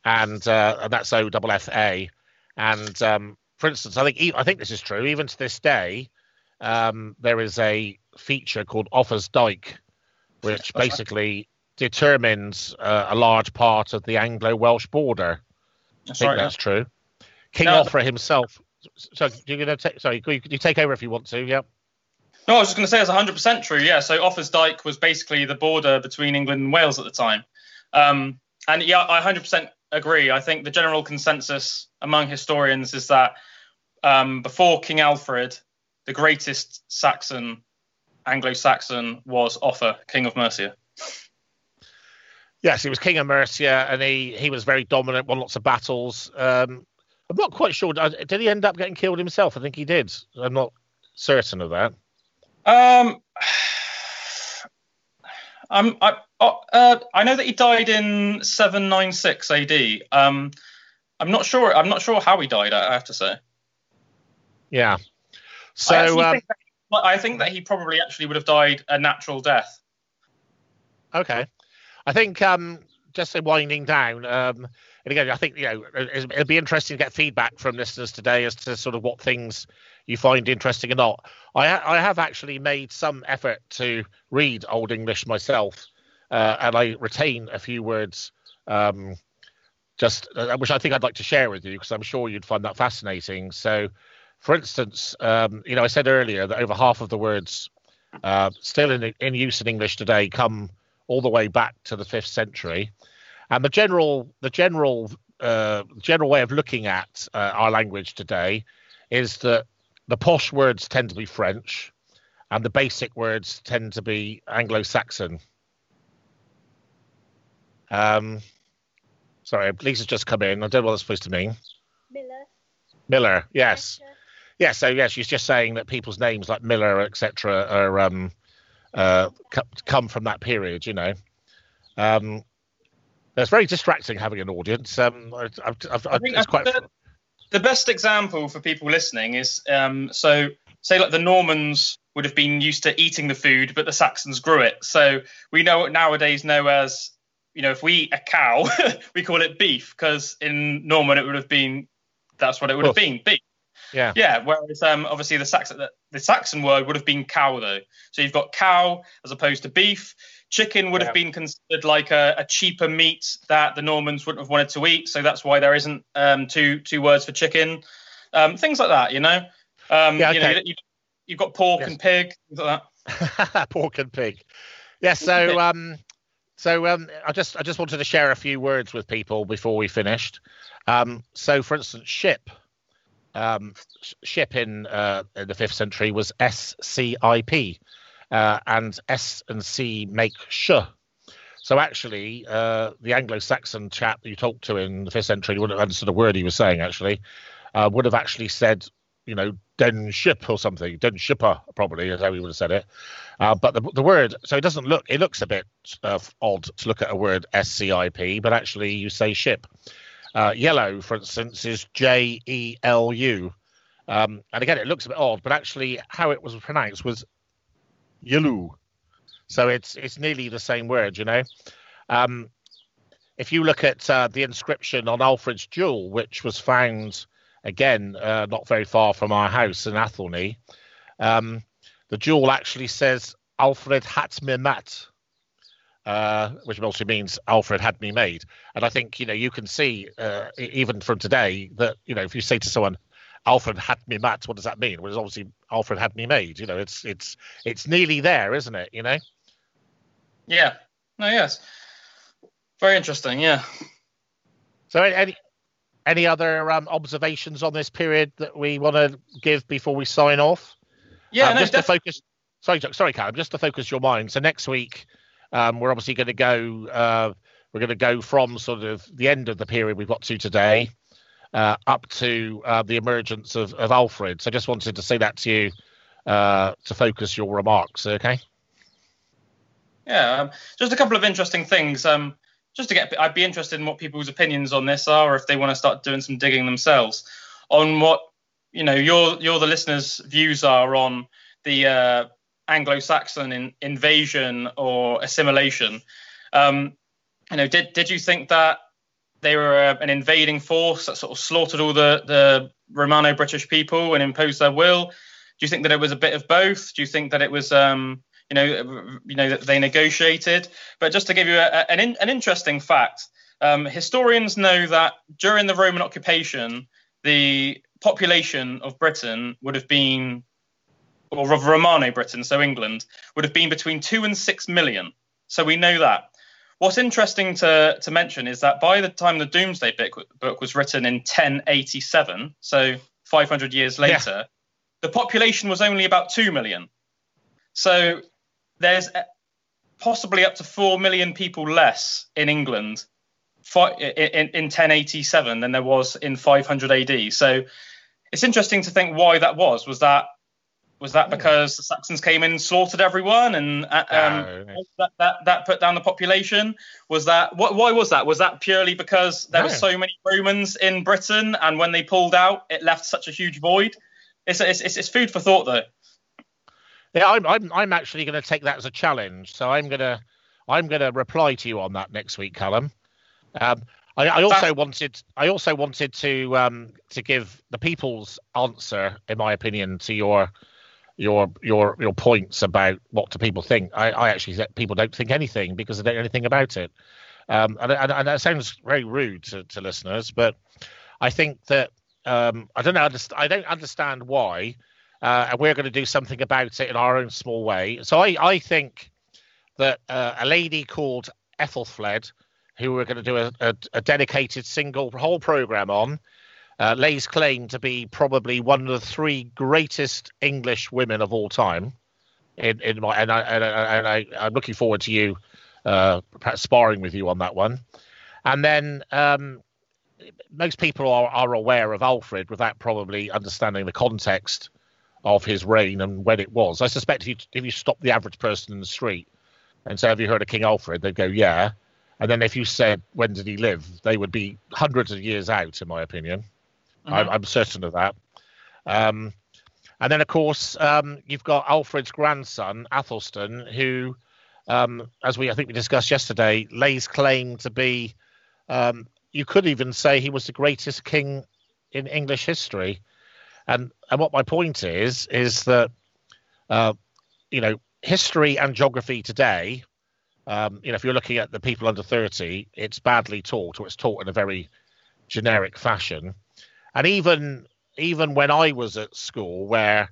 S2: And, uh, and that's O double F A. And um, for instance, I think I think this is true. Even to this day, um, there is a feature called Offa's Dyke, which basically right. determines uh, a large part of the Anglo-Welsh border. That's I think right, that's yeah. true. King no, Offa himself. So you're going to take. Sorry, you, you take over if you want to. Yeah.
S3: No, I was just going to say it's 100% true. Yeah. So Offa's Dyke was basically the border between England and Wales at the time. Um, and yeah, I 100% agree. I think the general consensus among historians is that um, before King Alfred, the greatest Saxon, Anglo-Saxon, was Offa, King of Mercia.
S2: Yes, he was king of Mercia, and he he was very dominant, won lots of battles. Um, I'm not quite sure. Did he end up getting killed himself? I think he did. I'm not certain of that.
S3: Um, um, I oh, uh, I know that he died in 796 AD. Um, I'm not sure. I'm not sure how he died. I have to say.
S2: Yeah. So
S3: I, um, think that, I think that he probably actually would have died a natural death.
S2: Okay. I think um, just winding down, um, and again, I think you know it'll be interesting to get feedback from listeners today as to sort of what things you find interesting or not. I I have actually made some effort to read Old English myself, uh, and I retain a few words. Um, just uh, which I think I'd like to share with you because I'm sure you'd find that fascinating. So, for instance, um, you know, I said earlier that over half of the words uh, still in in use in English today come all the way back to the fifth century, and the general the general uh, general way of looking at uh, our language today is that the posh words tend to be French, and the basic words tend to be Anglo-Saxon. Um, sorry, Lisa's just come in. I don't know what that's supposed to mean.
S4: Miller.
S2: Miller, yes. Yeah, so yeah, she's just saying that people's names like Miller, etc., are um, uh, come from that period. You know, um, it's very distracting having an audience. Um, I, I've, I've, I think it's quite.
S3: The, the, best example for people listening is um, so say like the Normans would have been used to eating the food, but the Saxons grew it. So we know it nowadays know as you know if we eat a cow, we call it beef because in Norman it would have been that's what it would have been beef.
S2: Yeah.
S3: Yeah. Whereas um, obviously the Saxon the Saxon word would have been cow though. So you've got cow as opposed to beef. Chicken would yeah. have been considered like a, a, cheaper meat that the Normans wouldn't have wanted to eat. So that's why there isn't um, two two words for chicken. Um, things like that, you know. Um, yeah, okay. You know, you, have got pork yes. and pig, like
S2: that. pork and pig. Yeah, so um, so um, I just I just wanted to share a few words with people before we finished. Um, so for instance, ship um, ship in, uh, in the fifth century was SCIP, uh, and S and C make sh. So actually, uh, the Anglo-Saxon chap you talked to in the fifth century wouldn't have understood a word he was saying. Actually, uh, would have actually said, you know, den ship or something, den shipper, probably is how he would have said it. Uh, but the, the word, so it doesn't look, it looks a bit uh, odd to look at a word SCIP, but actually you say ship. Uh, yellow, for instance, is J E L U. Um, and again, it looks a bit odd, but actually, how it was pronounced was yellow. So it's it's nearly the same word, you know. Um, if you look at uh, the inscription on Alfred's jewel, which was found again uh, not very far from our house in Athelney, um, the jewel actually says Alfred hat me mat, uh, which also means Alfred had me made. And I think you know you can see uh, even from today that you know if you say to someone, Alfred had me mat, what does that mean? Well, it's obviously Alfred had me made. You know, it's it's it's nearly there, isn't it? You know.
S3: Yeah. No. Yes. Very interesting. Yeah.
S2: So any any other um, observations on this period that we want to give before we sign off?
S3: Yeah.
S2: Um,
S3: no,
S2: just def- to focus sorry, sorry, Calum, just to focus your mind. So next week, um, we're obviously going to go. Uh, we're going to go from sort of the end of the period we've got to today uh, up to uh, the emergence of, of Alfred. So I just wanted to say that to you uh, to focus your remarks. Okay.
S3: Yeah, um, just a couple of interesting things. Um, just to get, I'd be interested in what people's opinions on this are, or if they want to start doing some digging themselves on what you know your your the listeners' views are on the uh, Anglo-Saxon in, invasion or assimilation. Um, you know, did did you think that they were uh, an invading force that sort of slaughtered all the the Romano-British people and imposed their will? Do you think that it was a bit of both? Do you think that it was um, you know, you know that they negotiated? But just to give you a, an in, an interesting fact, um, historians know that during the Roman occupation, the population of Britain would have been, or of Romano Britain, so England, would have been between two and six million. So we know that. What's interesting to, to mention is that by the time the Domesday book was written in 1087, so 500 years later, yeah. the population was only about 2 million. So there's possibly up to 4 million people less in England in, in 1087 than there was in 500 AD. So it's interesting to think why that was. Was that was that because the Saxons came in and slaughtered everyone, and uh, um, no. that, that, that put down the population? Was that what, why was that? Was that purely because there no. were so many Romans in Britain, and when they pulled out, it left such a huge void? It's, it's, it's food for thought, though.
S2: Yeah, I'm I'm, I'm actually going to take that as a challenge. So I'm gonna I'm gonna reply to you on that next week, Calum. Um, I, I, also wanted I also wanted to um, to give the people's answer, in my opinion, to your your your your points about what do people think. I, I actually think people don't think anything because they don't know anything about it, um, and, and, and that sounds very rude to, to listeners, but I think that um, I don't know. I don't understand why, uh, and we're going to do something about it in our own small way. So I I think that uh, a lady called Ethelfled, who we're going to do a, a, a dedicated single whole program on uh, lays claim to be probably one of the three greatest English women of all time. In, in my and I and, I, I'm looking forward to you uh, perhaps sparring with you on that one. And then um, most people are, are aware of Alfred without probably understanding the context of his reign and when it was. I suspect if you if you stop the average person in the street and say, "Have you heard of King Alfred?" they'd go, "Yeah." And then if you said, "When did he live?" they would be hundreds of years out, in my opinion. Mm-hmm. I'm, I'm, certain of that. Um, and then, of course, um, you've got Alfred's grandson, Athelstan, who, um, as we I think we discussed yesterday, lays claim to be. Um, you could even say he was the greatest king in English history. And and what my point is is that, uh, you know, history and geography today. Um, you know, if you're looking at the people under 30, it's badly taught, or it's taught in a very generic fashion and even even when I was at school, where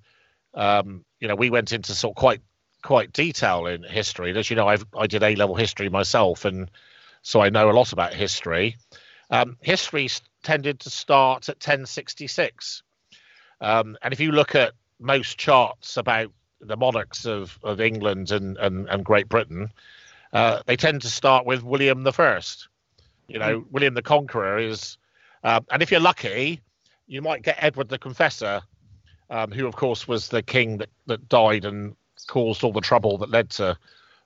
S2: um, you know we went into sort of quite quite detail in history. And as you know, I've I did A level history myself, and so I know a lot about history. Um, history tended to start at 1066, um, and if you look at most charts about the monarchs of, of England and, and, and Great Britain, uh, they tend to start with William the First. You know, mm. William the Conqueror is, uh, and if you're lucky, you might get Edward the Confessor, um, who of course was the king that, that died and caused all the trouble that led to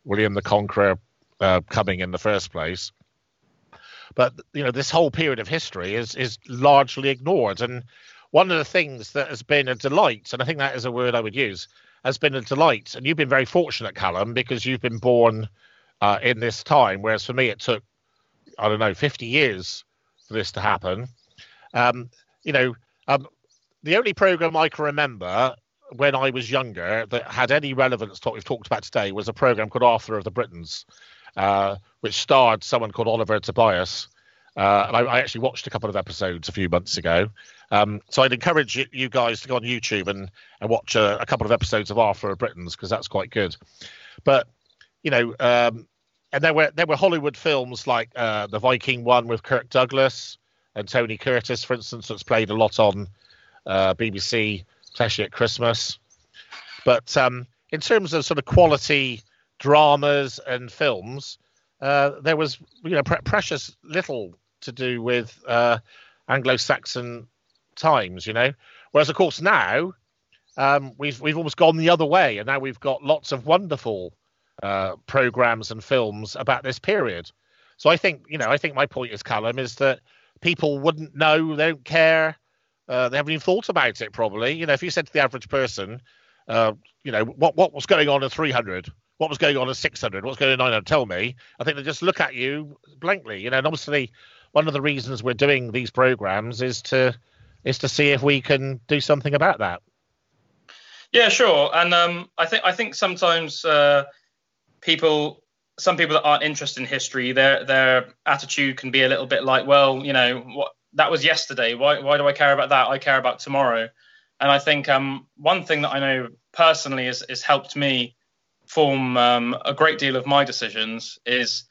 S2: William the Conqueror uh, coming in the first place. But you know, this whole period of history is is largely ignored. And one of the things that has been a delight, and I think that is a word I would use, has been a delight. And you've been very fortunate, Calum, because you've been born uh, in this time, whereas for me it took I don't know 50 years for this to happen. Um, you know, um, the only program I can remember when I was younger that had any relevance to what we've talked about today was a program called Arthur of the Britons, uh, which starred someone called Oliver Tobias. Uh, and I, I, actually watched a couple of episodes a few months ago. Um, so I'd encourage you guys to go on YouTube and, and watch a, a couple of episodes of Arthur of Britons because that's quite good. But you know, um, and there were there were Hollywood films like uh, the Viking one with Kirk Douglas, and Tony Curtis, for instance, that's played a lot on uh, BBC, especially at Christmas. But um, in terms of sort of quality dramas and films, uh, there was you know pre- precious little to do with uh, Anglo-Saxon times. You know, whereas of course now um, we've we've almost gone the other way, and now we've got lots of wonderful uh, programs and films about this period. So I think you know I think my point is Calum is that people wouldn't know, they don't care, uh, they haven't even thought about it. Probably, you know, if you said to the average person, uh, you know, what what was going on in 300, what was going on at 600, what's going on at 900, tell me. I think they just look at you blankly, you know. And obviously, one of the reasons we're doing these programs is to is to see if we can do something about that.
S3: Yeah, sure. And um, I think I think sometimes uh, people, some people that aren't interested in history, their their attitude can be a little bit like, well, you know, what that was yesterday. Why why do I care about that? I care about tomorrow. And I think um, one thing that I know personally has, has helped me form um, a great deal of my decisions is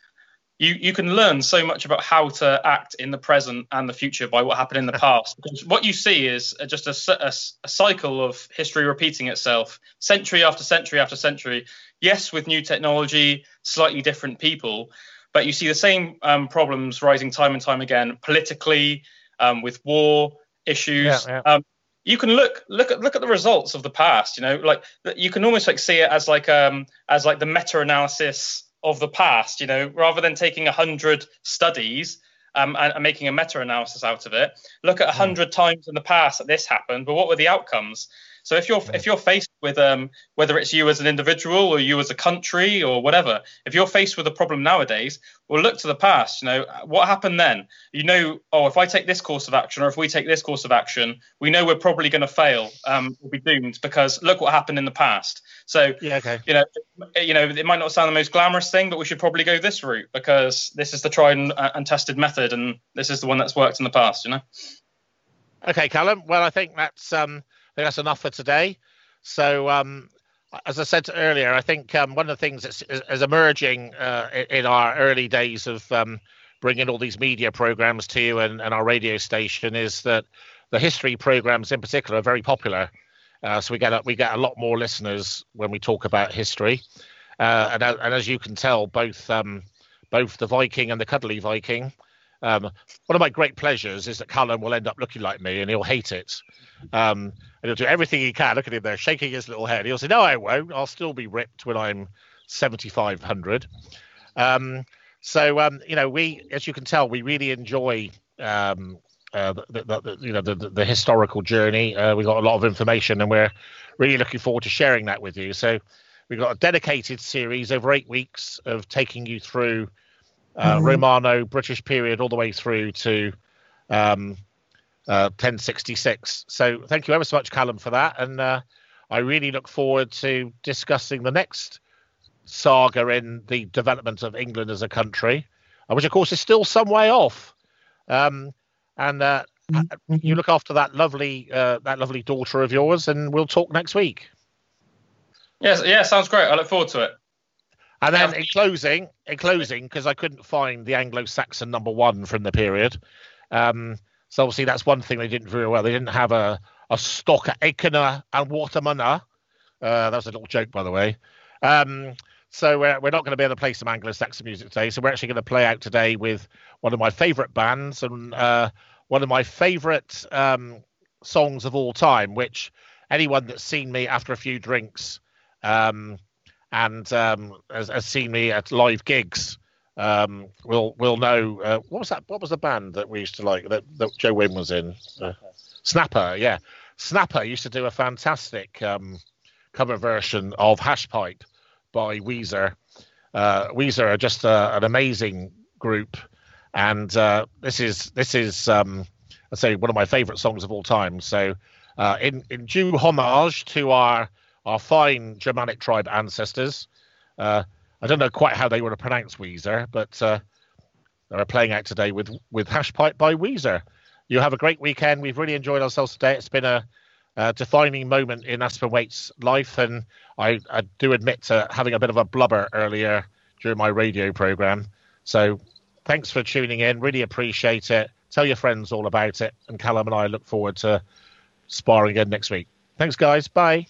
S3: you you can learn so much about how to act in the present and the future by what happened in the past. Because what you see is just a, a, a, cycle of history repeating itself, century after century after century. Yes, with new technology, slightly different people, but you see the same um, problems rising time and time again, politically, um, with war issues. Yeah, yeah. Um, you can look look at look at the results of the past. You know, like you can almost like see it as like um as like the meta analysis of the past, you know, rather than taking a hundred studies um, and, and, making a meta-analysis out of it, look at a hmm. hundred mm. times in the past that this happened, but what were the outcomes? So if you're if you're faced with um, whether it's you as an individual or you as a country or whatever, if you're faced with a problem nowadays, well look to the past. You know what happened then. You know, oh, if I take this course of action or if we take this course of action, we know we're probably going to fail. Um, we'll be doomed because look what happened in the past. So yeah, okay. You know, you know, it might not sound the most glamorous thing, but we should probably go this route because this is the tried and, and tested method, and this is the one that's worked in the past. You know.
S2: Okay, Calum. Well, I think that's um, think that's enough for today. So, um, as I said earlier, I think um, one of the things that's is emerging uh, in our early days of um, bringing all these media programs to you and, and, our radio station is that the history programs in particular are very popular. Uh, so we get a, we get a lot more listeners when we talk about history, uh, and, and, as you can tell, both um, both the Viking and the Cuddly Viking. Um, one of my great pleasures is that Calum will end up looking like me, and he'll hate it. Um, and he'll do everything he can. Look at him there, shaking his little head. He'll say, "No, I won't. I'll still be ripped when I'm 7,500." Um, so um, you know, we, as you can tell, we really enjoy um, uh, the, the, the, you know the, the, historical journey. Uh, we've got a lot of information, and we're really looking forward to sharing that with you. So we've got a dedicated series over eight weeks of taking you through uh, mm-hmm. Romano British period all the way through to um, 1066. Uh, so thank you ever so much, Calum, for that. And uh, I really look forward to discussing the next saga in the development of England as a country, uh, which of course is still some way off. Um, and uh, mm-hmm. you look after that lovely uh, that lovely daughter of yours, and we'll talk next week.
S3: Yes, yeah, sounds great. I look forward to it.
S2: And then in closing, in closing, because I couldn't find the Anglo-Saxon number one from the period, um, so obviously that's one thing they didn't do very well. They didn't have a, a stock at Aikana and Watermuna. Uh, that was a little joke, by the way. Um, so we're, we're not going to be able to play some Anglo-Saxon music today. So we're actually going to play out today with one of my favourite bands and uh, one of my favourite um, songs of all time, which anyone that's seen me after a few drinks um, and um, has, has, seen me at live gigs um, will will know uh, what was that? What was the band that we used to like that, that Joe Wynn was in? Uh, Snapper, yeah. Snapper used to do a fantastic um, cover version of Hash Pipe by Weezer. Uh, Weezer are just uh, an amazing group, and uh, this is this is um, I say one of my favourite songs of all time. So, uh, in in due homage to our our fine Germanic tribe ancestors, uh, I don't know quite how they would have pronounced Weezer, but uh, they're playing out today with with Hashpipe by Weezer. You have a great weekend. We've really enjoyed ourselves today. It's been a, a defining moment in Aspen Waite's life, and I, I do admit to having a bit of a blubber earlier during my radio program. So thanks for tuning in. Really appreciate it. Tell your friends all about it. And Calum and I look forward to sparring again next week. Thanks, guys. Bye.